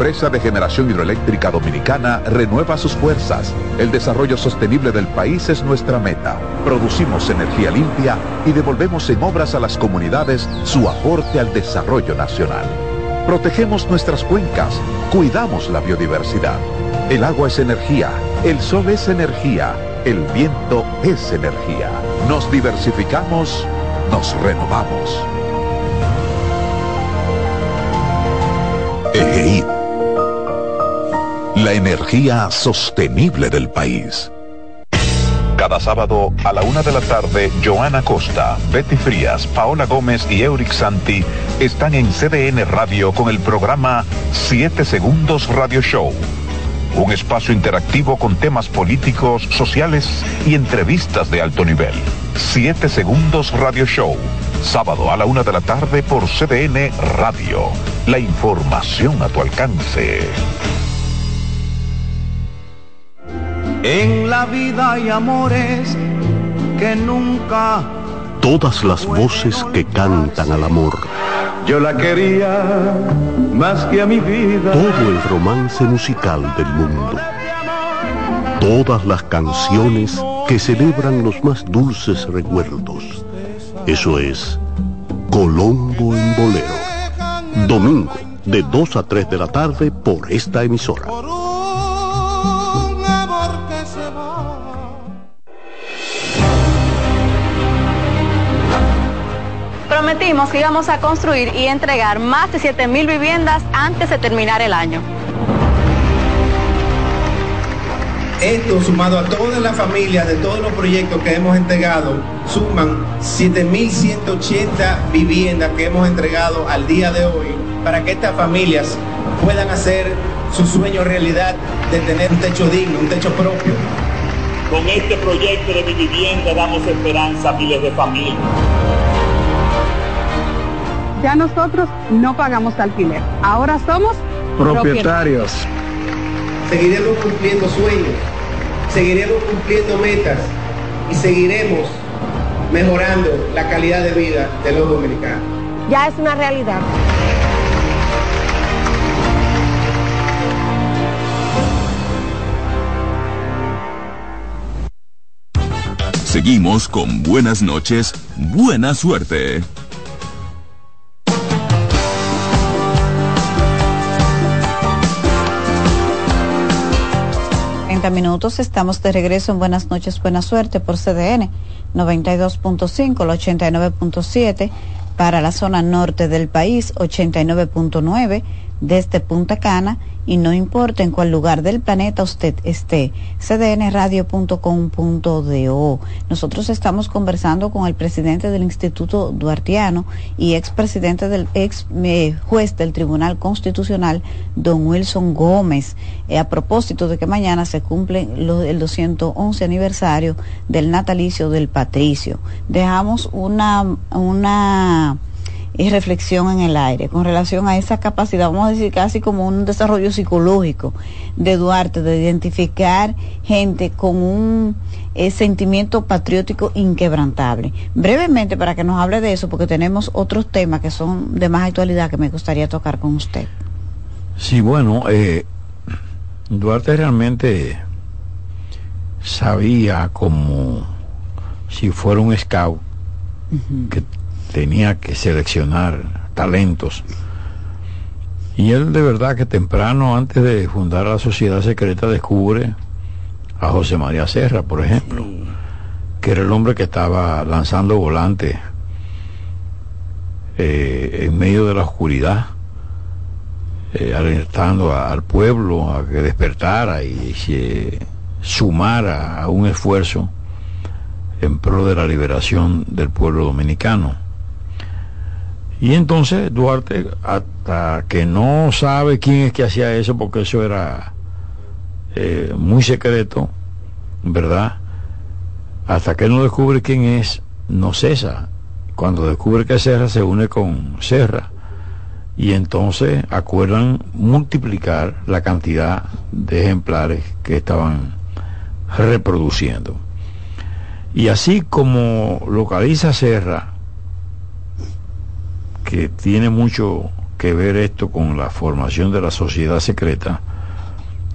Speaker 3: Empresa de generación hidroeléctrica dominicana renueva sus fuerzas. El desarrollo sostenible del país es nuestra meta. Producimos energía limpia y devolvemos en obras a las comunidades su aporte al desarrollo nacional. Protegemos nuestras cuencas, cuidamos la biodiversidad. El agua es energía, el sol es energía, el viento es energía. Nos diversificamos, nos renovamos. EGI. La energía sostenible del país. Cada sábado a la una de la tarde, Joana Costa, Betty Frías, Paola Gómez y Euric Santi están en CDN Radio con el programa 7 Segundos Radio Show. Un espacio interactivo con temas políticos, sociales y entrevistas de alto nivel. 7 Segundos Radio Show. Sábado a la una de la tarde por CDN Radio. La información a tu alcance.
Speaker 12: En la vida hay amores que nunca...
Speaker 13: Todas las voces que cantan al amor.
Speaker 12: Yo la quería más que a mi vida.
Speaker 13: Todo el romance musical del mundo. Todas las canciones que celebran los más dulces recuerdos. Eso es Colombo en Bolero. Domingo, de 2 a 3 de la tarde por esta emisora.
Speaker 7: Prometimos que íbamos a construir y entregar más de 7.000 viviendas antes de terminar el año.
Speaker 8: Esto sumado a todas las familias de todos los proyectos que hemos entregado, suman 7.180 viviendas que hemos entregado al día de hoy para que estas familias puedan hacer su sueño realidad de tener un techo digno, un techo propio.
Speaker 9: Con este proyecto de mi vivienda damos esperanza a miles de familias.
Speaker 10: Ya nosotros no pagamos alquiler. Ahora somos
Speaker 12: propietarios.
Speaker 8: Seguiremos cumpliendo sueños, seguiremos cumpliendo metas y seguiremos mejorando la calidad de vida de los dominicanos.
Speaker 10: Ya es una realidad.
Speaker 4: Seguimos con buenas noches, buena suerte.
Speaker 5: 30 minutos, estamos de regreso en Buenas noches, buena suerte por CDN 92.5, el 89.7 para la zona norte del país, 89.9 desde Punta Cana y no importa en cuál lugar del planeta usted esté, cdnradio.com.do. Nosotros estamos conversando con el presidente del Instituto Duartiano y expresidente del ex eh, juez del Tribunal Constitucional, don Wilson Gómez, eh, a propósito de que mañana se cumple el 211 aniversario del natalicio del Patricio. Dejamos una, una y reflexión en el aire con relación a esa capacidad, vamos a decir casi como un desarrollo psicológico de Duarte, de identificar gente con un eh, sentimiento patriótico inquebrantable. Brevemente, para que nos hable de eso, porque tenemos otros temas que son de más actualidad que me gustaría tocar con usted.
Speaker 6: Sí, bueno, eh, Duarte realmente sabía como si fuera un scout que tenía que seleccionar talentos. Y él de verdad que temprano, antes de fundar la sociedad secreta, descubre a José María Serra, por ejemplo, que era el hombre que estaba lanzando volantes eh, en medio de la oscuridad, eh, alertando al pueblo a que despertara y se sumara a un esfuerzo en pro de la liberación del pueblo dominicano. Y entonces Duarte, hasta que no sabe quién es que hacía eso, porque eso era eh, muy secreto, ¿verdad? Hasta que no descubre quién es, no cesa. Cuando descubre que Serra se une con Serra. Y entonces acuerdan multiplicar la cantidad de ejemplares que estaban reproduciendo. Y así como localiza Serra, que tiene mucho que ver esto con la formación de la sociedad secreta,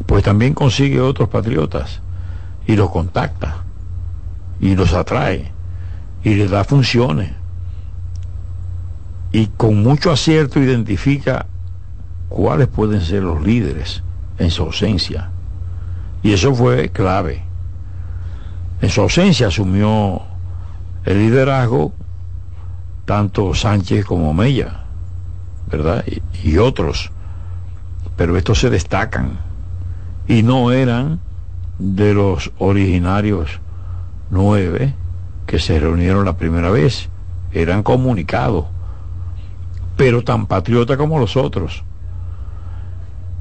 Speaker 6: pues también consigue otros patriotas y los contacta y los atrae y les da funciones y con mucho acierto identifica cuáles pueden ser los líderes en su ausencia. Y eso fue clave. En su ausencia asumió el liderazgo tanto Sánchez como Mella, ¿verdad? Y, otros, pero estos se destacan y no eran de los originarios nueve que se reunieron la primera vez, eran comunicados, pero tan patriotas como los otros.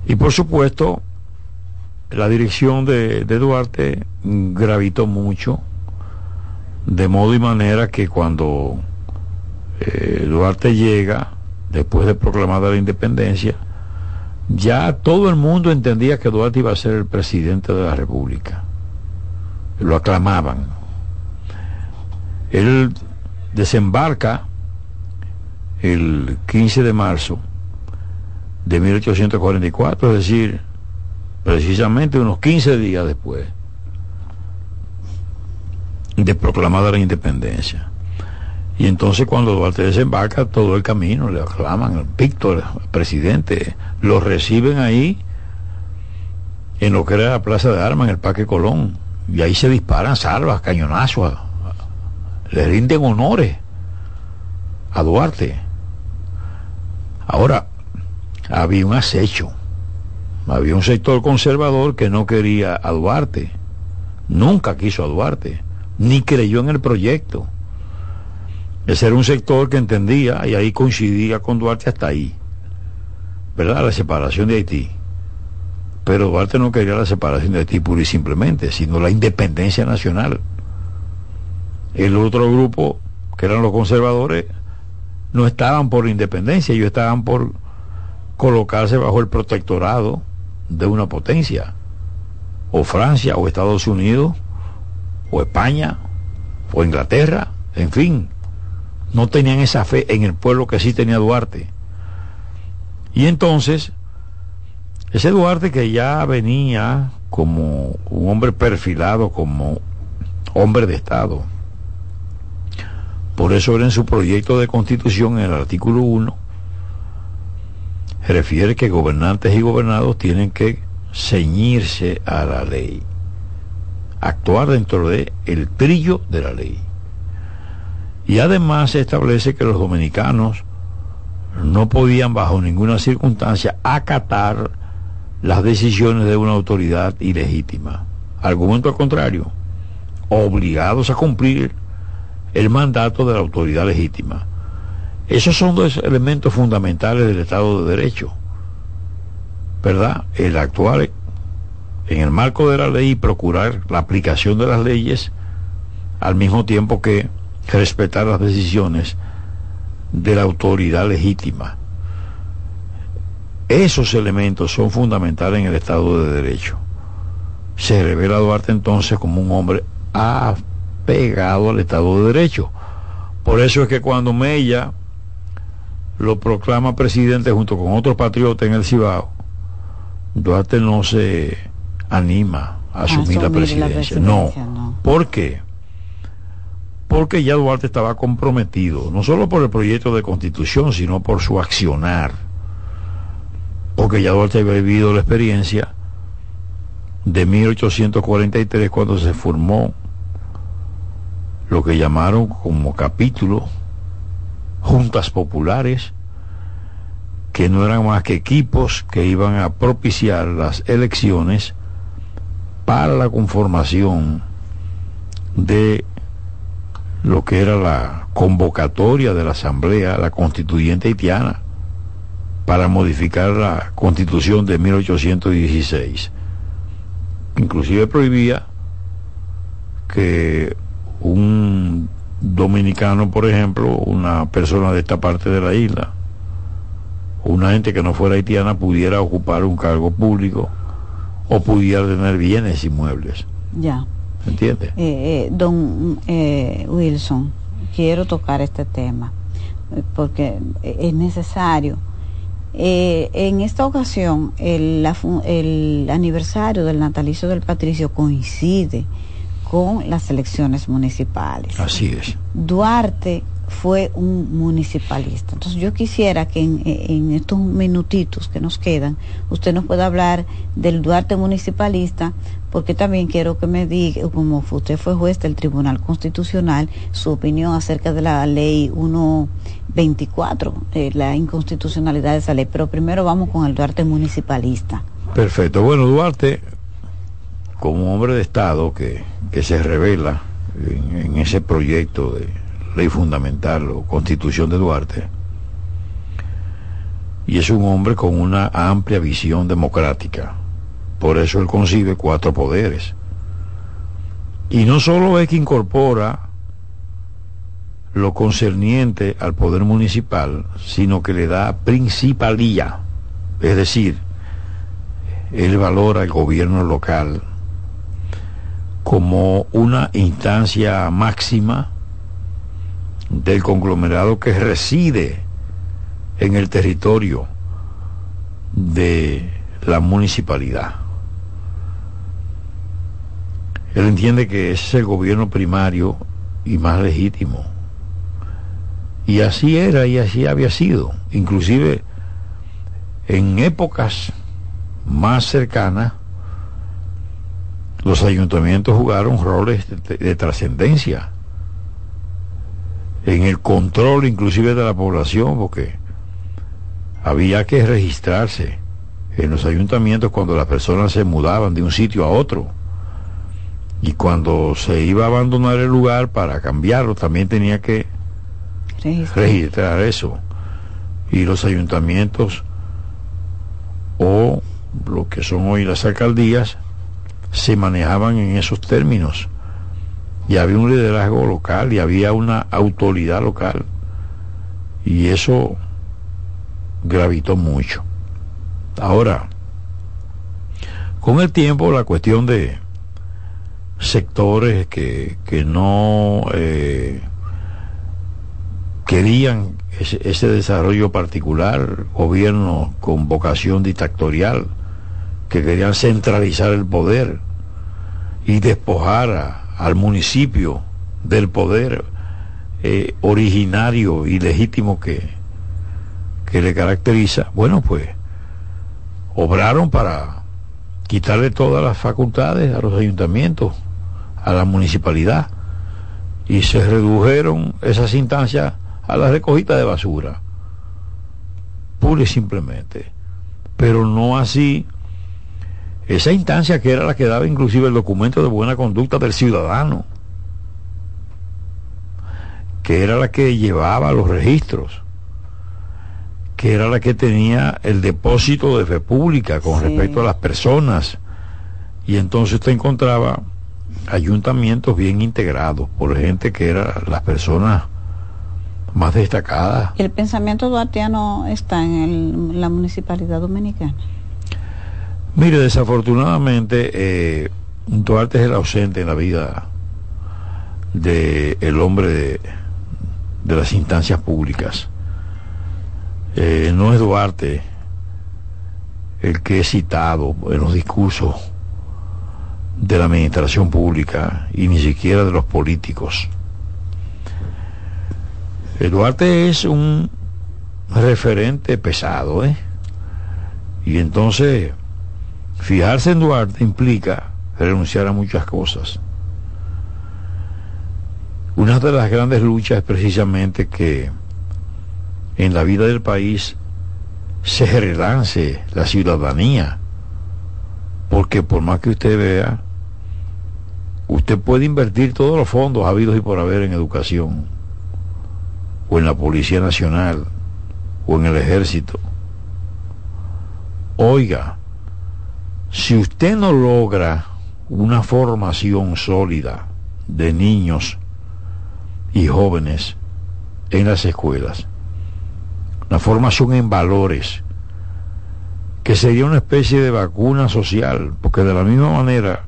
Speaker 6: Y por supuesto, la dirección de, de Duarte gravitó mucho, de modo y manera que cuando eh, Duarte llega, después de proclamada la independencia, ya todo el mundo entendía que Duarte iba a ser el presidente de la República. Lo aclamaban. Él desembarca el 15 de marzo de 1844, es decir, precisamente unos 15 días después de proclamada la independencia. Y entonces cuando Duarte desembarca, todo el camino le aclaman, Víctor, presidente, lo reciben ahí en lo que era la Plaza de Armas, en el Parque Colón. Y ahí se disparan salvas, cañonazos, le rinden honores a Duarte. Ahora, había un acecho, había un sector conservador que no quería a Duarte, nunca quiso a Duarte, ni creyó en el proyecto ese era un sector que entendía, y ahí coincidía con Duarte hasta ahí, ¿verdad? La separación de Haití. Pero Duarte no quería la separación de Haití pura y simplemente, sino la independencia nacional. El otro grupo, que eran los conservadores, no estaban por independencia, ellos estaban por colocarse bajo el protectorado de una potencia, o Francia, o Estados Unidos, o España, o Inglaterra, en fin, no tenían esa fe en el pueblo que sí tenía Duarte. Y entonces, ese Duarte que ya venía como un hombre perfilado, como hombre de Estado, por eso era en su proyecto de constitución, en el artículo 1, refiere que gobernantes y gobernados tienen que ceñirse a la ley, actuar dentro de el trillo de la ley. Y además se establece que los dominicanos no podían bajo ninguna circunstancia acatar las decisiones de una autoridad ilegítima. Argumento al contrario, obligados a cumplir el mandato de la autoridad legítima. Esos son dos elementos fundamentales del Estado de Derecho. ¿Verdad? El actuar en el marco de la ley y procurar la aplicación de las leyes al mismo tiempo que respetar las decisiones de la autoridad legítima. Esos elementos son fundamentales en el Estado de Derecho. Se revela Duarte entonces como un hombre apegado al Estado de Derecho. Por eso es que cuando Mella lo proclama presidente junto con otros patriotas en el Cibao, Duarte no se anima a asumir, la, presidencia. No. no. ¿Por qué? Porque ya Duarte estaba comprometido, no solo por el proyecto de constitución, sino por su accionar, porque ya Duarte había vivido la experiencia de 1843 cuando se formó lo que llamaron como capítulo juntas populares, que no eran más que equipos que iban a propiciar las elecciones para la conformación de lo que era la convocatoria de la Asamblea, la constituyente haitiana, para modificar la constitución de 1816. Inclusive prohibía que un dominicano, por ejemplo, una persona de esta parte de la isla, una gente que no fuera haitiana pudiera ocupar un cargo público o pudiera tener bienes inmuebles.
Speaker 5: Ya.
Speaker 6: ¿Entiende?
Speaker 5: Eh, eh, don eh, Wilson, quiero tocar este tema porque es necesario. en esta ocasión, el, el aniversario del natalicio del Patricio coincide con las elecciones municipales.
Speaker 6: Así es.
Speaker 5: Duarte fue un municipalista. Entonces yo quisiera que en, estos minutitos que nos quedan, usted nos pueda hablar del Duarte municipalista, porque también quiero que me diga, como usted fue juez del Tribunal Constitucional, su opinión acerca de la ley 124, eh, la inconstitucionalidad de esa ley. Pero primero vamos con el Duarte municipalista.
Speaker 6: Perfecto. Bueno, Duarte, como hombre de Estado que, que se revela en ese proyecto de ley fundamental o constitución de Duarte. Y es un hombre con una amplia visión democrática. Por eso él concibe cuatro poderes. Y no solo es que incorpora lo concerniente al poder municipal, sino que le da principalía. Es decir, él valora el gobierno local como una instancia máxima del conglomerado que reside en el territorio de la municipalidad. Él entiende que ese es el gobierno primario y más legítimo. Y así era y así había sido. Inclusive en épocas más cercanas, los ayuntamientos jugaron roles de, de trascendencia en el control inclusive de la población, porque había que registrarse en los ayuntamientos cuando las personas se mudaban de un sitio a otro. Y cuando se iba a abandonar el lugar para cambiarlo, también tenía que registrar, eso. Y los ayuntamientos o lo que son hoy las alcaldías, se manejaban en esos términos. Y había un liderazgo local y había una autoridad local. Y eso gravitó mucho. Ahora, con el tiempo la cuestión de sectores que, que no eh, querían ese, ese, desarrollo particular, gobierno con vocación dictatorial, que querían centralizar el poder y despojar a, al municipio del poder eh, originario y legítimo que, que le caracteriza, bueno, pues obraron para quitarle todas las facultades a los ayuntamientos, a la municipalidad, y se redujeron esas instancias a la recogida de basura, pura y simplemente, pero no así esa instancia que era la que daba inclusive el documento de buena conducta del ciudadano, que era la que llevaba los registros, que era la que tenía el depósito de fe pública con sí. respecto a las personas. Y entonces usted encontraba ayuntamientos bien integrados por gente que eran las personas más destacadas.
Speaker 5: ¿El pensamiento duartiano está en el, la municipalidad dominicana?
Speaker 6: Mire, desafortunadamente, eh, Duarte es el ausente en la vida del de hombre de, las instancias públicas. Eh, no es Duarte el que es citado en los discursos de la administración pública y ni siquiera de los políticos. El Duarte es un referente pesado, ¿eh? Y entonces Fijarse en Duarte implica renunciar a muchas cosas. Una de las grandes luchas es precisamente que en la vida del país se relance la ciudadanía, porque por más que usted vea, usted puede invertir todos los fondos habidos y por haber en educación, o en la Policía Nacional, o en el Ejército. Oiga, si usted no logra una formación sólida de niños y jóvenes en las escuelas, una formación en valores, que sería una especie de vacuna social, porque de la misma manera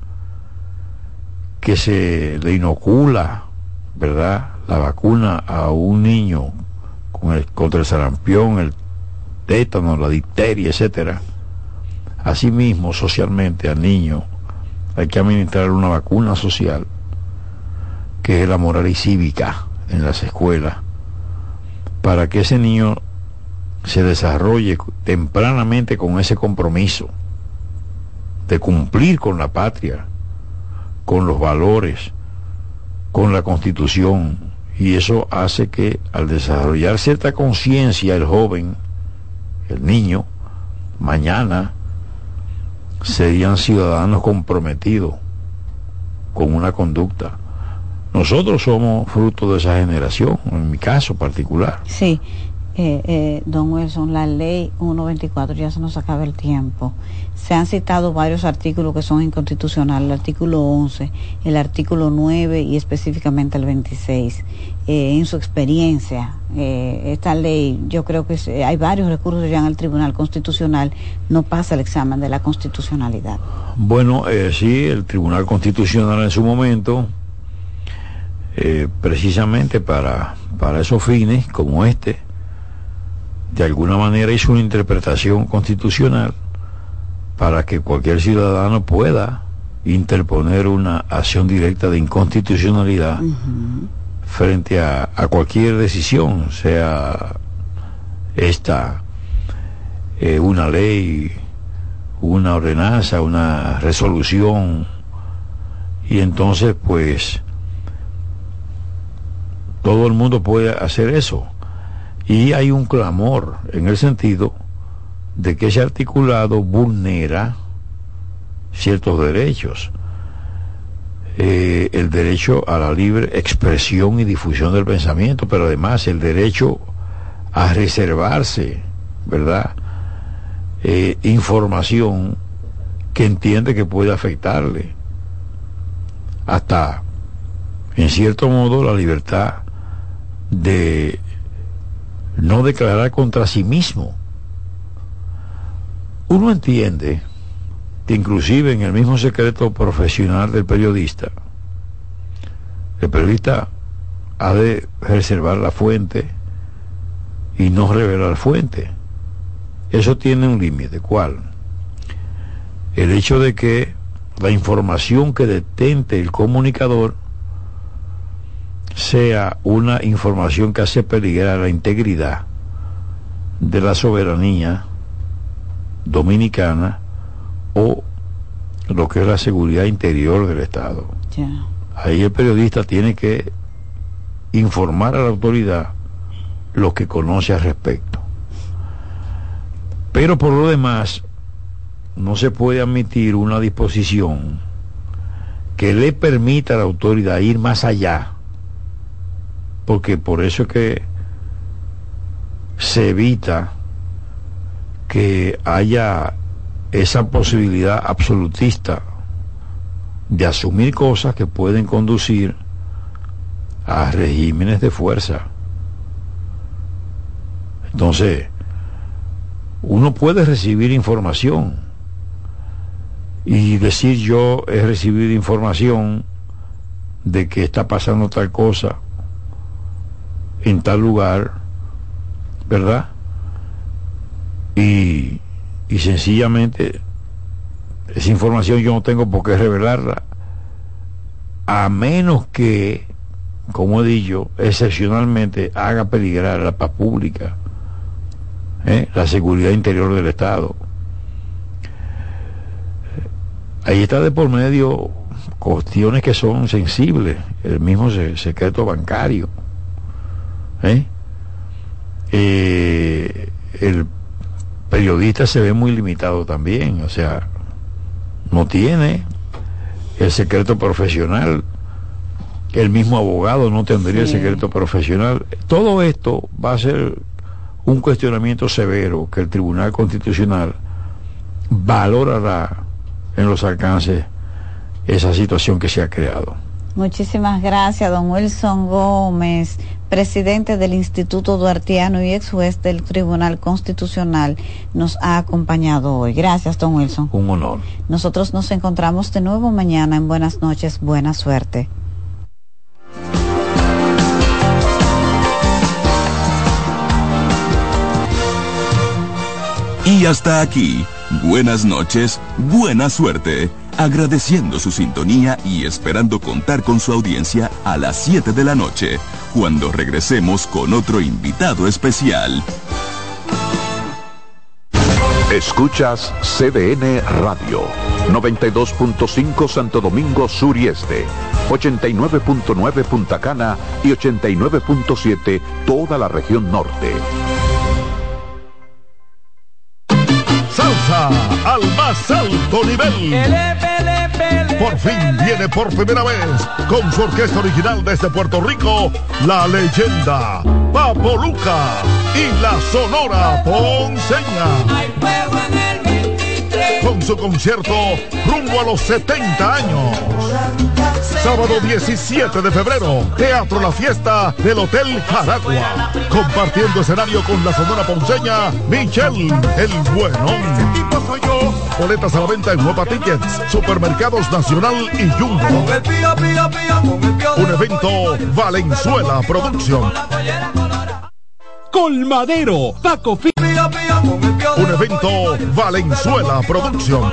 Speaker 6: que se le inocula, ¿verdad?, la vacuna a un niño con el, contra el sarampión, el tétano, la difteria, etcétera, Asimismo, socialmente al niño hay que administrar una vacuna social, que es la moral y cívica en las escuelas, para que ese niño se desarrolle tempranamente con ese compromiso de cumplir con la patria, con los valores, con la constitución. Y eso hace que al desarrollar cierta conciencia el joven, el niño, mañana serían ciudadanos comprometidos con una conducta. Nosotros somos fruto de esa generación, en mi caso particular.
Speaker 5: Sí, eh, eh, don Wilson, la ley 124, ya se nos acaba el tiempo. Se han citado varios artículos que son inconstitucionales, el artículo 11, el artículo 9 y específicamente el 26. Eh, en su experiencia, eh, esta ley, yo creo que hay varios recursos ya en el Tribunal Constitucional, no pasa el examen de la constitucionalidad.
Speaker 6: Bueno, eh, sí, el Tribunal Constitucional en su momento, precisamente para, para esos fines como este, de alguna manera hizo una interpretación constitucional para que cualquier ciudadano pueda interponer una acción directa de inconstitucionalidad uh -huh. frente a, a, cualquier decisión, sea esta eh, una ley, una ordenanza, una resolución, y entonces pues todo el mundo puede hacer eso y hay un clamor en el sentido de que ese articulado vulnera ciertos derechos. Eh, el derecho a la libre expresión y difusión del pensamiento, pero además el derecho a reservarse, ¿verdad? Eh, información que entiende que puede afectarle hasta, en cierto modo, la libertad de no declarar contra sí mismo. Uno entiende que inclusive en el mismo secreto profesional del periodista, el periodista ha de reservar la fuente y no revelar fuente. Eso tiene un límite. ¿Cuál? El hecho de que la información que detente el comunicador sea una información que hace peligrar la integridad de la soberanía dominicana o lo que es la seguridad interior del Estado. Ahí el periodista tiene que informar a la autoridad lo que conoce al respecto. Pero por lo demás, no se puede admitir una disposición que le permita a la autoridad ir más allá, porque por eso es que se evita que haya esa posibilidad absolutista de asumir cosas que pueden conducir a regímenes de fuerza. Entonces, uno puede recibir información y decir yo he recibido información de que está pasando tal cosa en tal lugar, ¿verdad? Y, y sencillamente esa información yo no tengo por qué revelarla, a menos que, como he dicho, excepcionalmente haga peligrar la paz pública, ¿eh? la seguridad interior del Estado. Ahí está de por medio cuestiones que son sensibles, el mismo secreto bancario. ¿Eh? Eh, el periodista se ve muy limitado también, o sea, no tiene el secreto profesional, el mismo abogado no tendría el secreto profesional. Todo esto va a ser un cuestionamiento severo que el Tribunal Constitucional valorará en los alcances esa situación que se ha creado.
Speaker 5: Muchísimas gracias, don Wilson Gómez, presidente del Instituto Duartiano y ex juez del Tribunal Constitucional, nos ha acompañado hoy. Gracias, don Wilson.
Speaker 6: Un honor.
Speaker 5: Nosotros nos encontramos de nuevo mañana en Buenas noches, buena suerte.
Speaker 4: Y hasta aquí, buenas noches, buena suerte agradeciendo su sintonía y esperando contar con su audiencia a las 7 de la noche, cuando regresemos con otro invitado especial.
Speaker 3: Escuchas CDN Radio, 92.5 Santo Domingo Sur y Este, 89.9 Punta Cana y 89.7 toda la región norte.
Speaker 1: Salsa al más alto nivel. Por fin viene por primera vez con su orquesta original desde Puerto Rico, la leyenda Papo Luca y la Sonora Ponceña. Con su concierto rumbo a los 70 años. Sábado 17 de febrero, Teatro La Fiesta del Hotel Jaragua. Compartiendo escenario con la Sonora Ponceña, Michelle El Bueno. Boletas a la venta en Nueva Tickets, Supermercados Nacional y Jumbo. Un evento Valenzuela Producción.
Speaker 11: Colmadero, Paco
Speaker 1: Un evento Valenzuela Producción.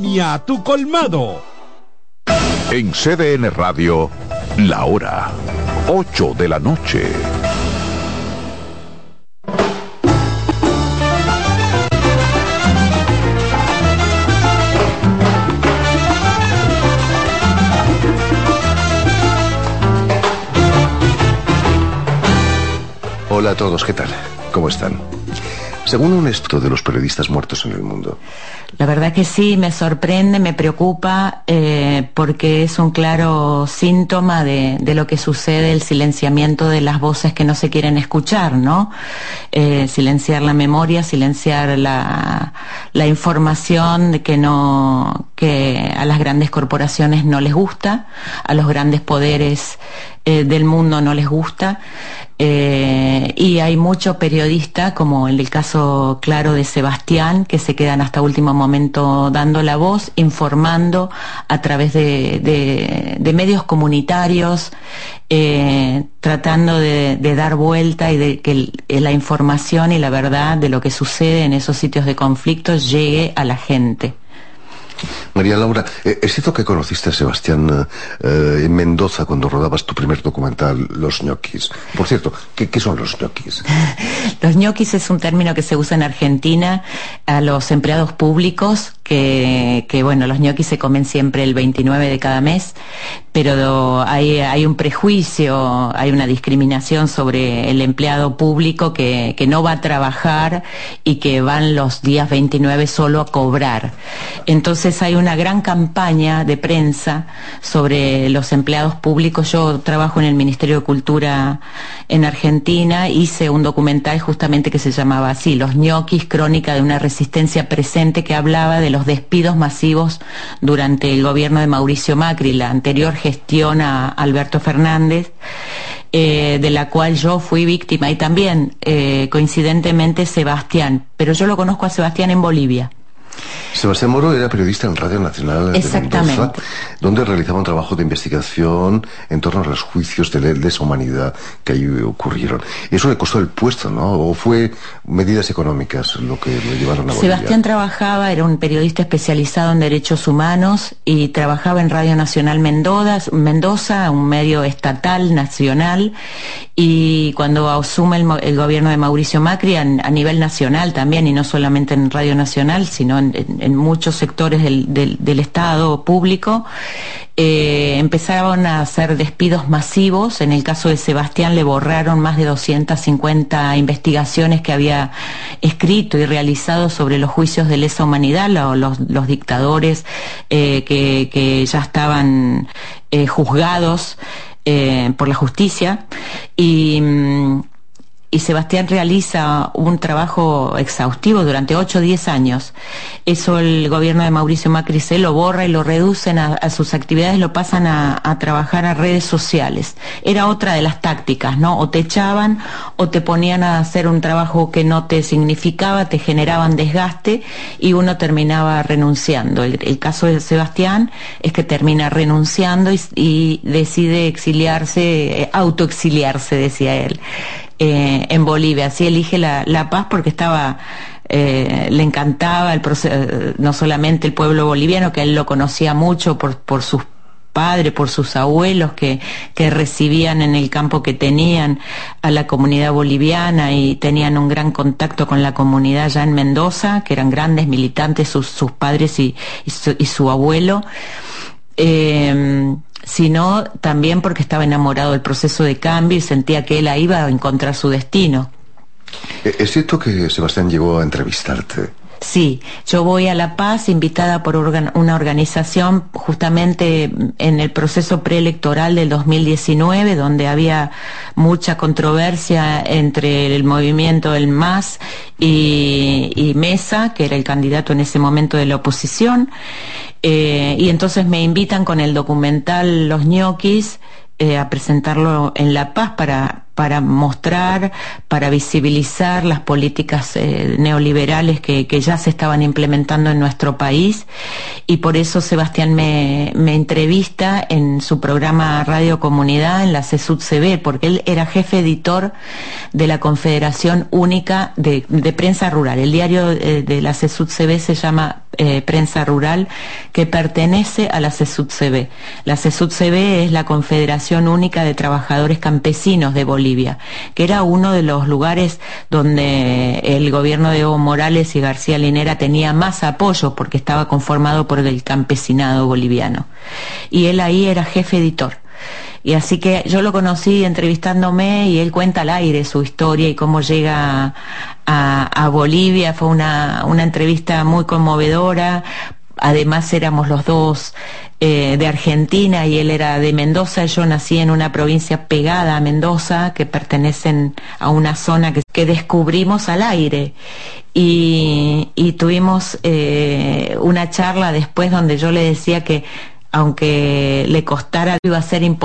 Speaker 11: Peña, tu colmado.
Speaker 3: En CDN Radio, la hora 8 de la noche.
Speaker 14: Hola a todos, ¿qué tal? ¿Cómo están? Según un estudio de los periodistas muertos en el mundo,
Speaker 15: la verdad que sí, me sorprende, me preocupa, eh, porque es un claro síntoma de, lo que sucede, el silenciamiento de las voces que no se quieren escuchar, ¿no? Eh, silenciar la memoria, silenciar la, información de que no, que a las grandes corporaciones no les gusta, a los grandes poderes eh, del mundo no les gusta. Eh, y hay muchos periodistas, como en el caso claro de Sebastián, que se quedan hasta último momento dando la voz, informando a través de, medios comunitarios, eh, tratando de, dar vuelta y de que la información y la verdad de lo que sucede en esos sitios de conflicto llegue a la gente.
Speaker 14: María Laura, eh, ¿es cierto que conociste a Sebastián eh, en Mendoza cuando rodabas tu primer documental, Los ñoquis? Por cierto, ¿qué, son los ñoquis?
Speaker 15: los ñoquis es un término que se usa en Argentina a los empleados públicos, que, bueno, los ñoquis se comen siempre el 29 de cada mes, pero hay, hay un prejuicio, hay una discriminación sobre el empleado público que, que no va a trabajar y que van los días 29 solo a cobrar. Entonces hay una gran campaña de prensa sobre los empleados públicos. Yo trabajo en el Ministerio de Cultura en Argentina, hice un documental justamente que se llamaba así, Los ñoquis, crónica de una resistencia presente que hablaba de los despidos masivos durante el gobierno de Mauricio Macri, la anterior gestión a Alberto Fernández. Eh, de la cual yo fui víctima y también eh, coincidentemente Sebastián, pero yo lo conozco a Sebastián en Bolivia.
Speaker 14: Sebastián Moro era periodista en Radio Nacional de Mendoza, donde realizaba un trabajo de investigación en torno a los juicios de lesa humanidad que ahí ocurrieron. Y eso le costó el puesto, ¿no? ¿O fue medidas económicas lo que lo llevaron a Bolivia?
Speaker 15: Sebastián trabajaba, era un periodista especializado en derechos humanos y trabajaba en Radio Nacional Mendoza, Mendoza un medio estatal, nacional, y cuando asume el, gobierno de Mauricio Macri a, nivel nacional también, y no solamente en Radio Nacional, sino en, muchos sectores del, Estado público, eh, empezaron a hacer despidos masivos. En el caso de Sebastián le borraron más de 250 investigaciones que había escrito y realizado sobre los juicios de lesa humanidad, los, dictadores eh, que, ya estaban eh, juzgados. Eh, por la justicia y mm, y Sebastián realiza un trabajo exhaustivo durante 8 o 10 años. Eso el gobierno de Mauricio Macri se lo borra y lo reducen a, sus actividades, lo pasan a, trabajar a redes sociales. Era otra de las tácticas, ¿no? O te echaban o te ponían a hacer un trabajo que no te significaba, te generaban desgaste y uno terminaba renunciando. El, caso de Sebastián es que termina renunciando y, decide exiliarse, eh, autoexiliarse, decía él. Eh, en Bolivia. Así elige la, paz porque estaba, eh, le encantaba el no solamente el pueblo boliviano, que él lo conocía mucho por, por sus padres, por sus abuelos que, que recibían en el campo que tenían a la comunidad boliviana y tenían un gran contacto con la comunidad ya en Mendoza, que eran grandes militantes sus, sus padres y, y, su, abuelo. Eh, sino también porque estaba enamorado del proceso de cambio y sentía que él ahí iba a encontrar su destino.
Speaker 14: Eh, ¿Es cierto que Sebastián llegó a entrevistarte?
Speaker 15: Sí, yo voy a La Paz invitada por una organización justamente en el proceso preelectoral del 2019, donde había mucha controversia entre el movimiento del MAS y, Mesa, que era el candidato en ese momento de la oposición. Eh, y entonces me invitan con el documental Los ñoquis eh, a presentarlo en La Paz para para mostrar, para visibilizar las políticas eh, neoliberales que, ya se estaban implementando en nuestro país y por eso Sebastián me, entrevista en su programa Radio Comunidad en la CESUD CB, porque él era jefe editor de la Confederación Única de, Prensa Rural. El diario eh, de, la CESUD CB se llama eh, Prensa Rural, que pertenece a la CESUD CB. La CESUD CB es la Confederación Única de Trabajadores Campesinos de Bolivia que era uno de los lugares donde el gobierno de Evo Morales y García Linera tenía más apoyo porque estaba conformado por el campesinado boliviano. Y él ahí era jefe editor. Y así que yo lo conocí entrevistándome y él cuenta al aire su historia y cómo llega a, Bolivia. Fue una, una entrevista muy conmovedora. Además éramos los dos eh, de Argentina y él era de Mendoza. Yo nací en una provincia pegada a Mendoza, que pertenecen a una zona que, descubrimos al aire. Y, tuvimos eh, una charla después donde yo le decía que aunque le costara, iba a ser imposible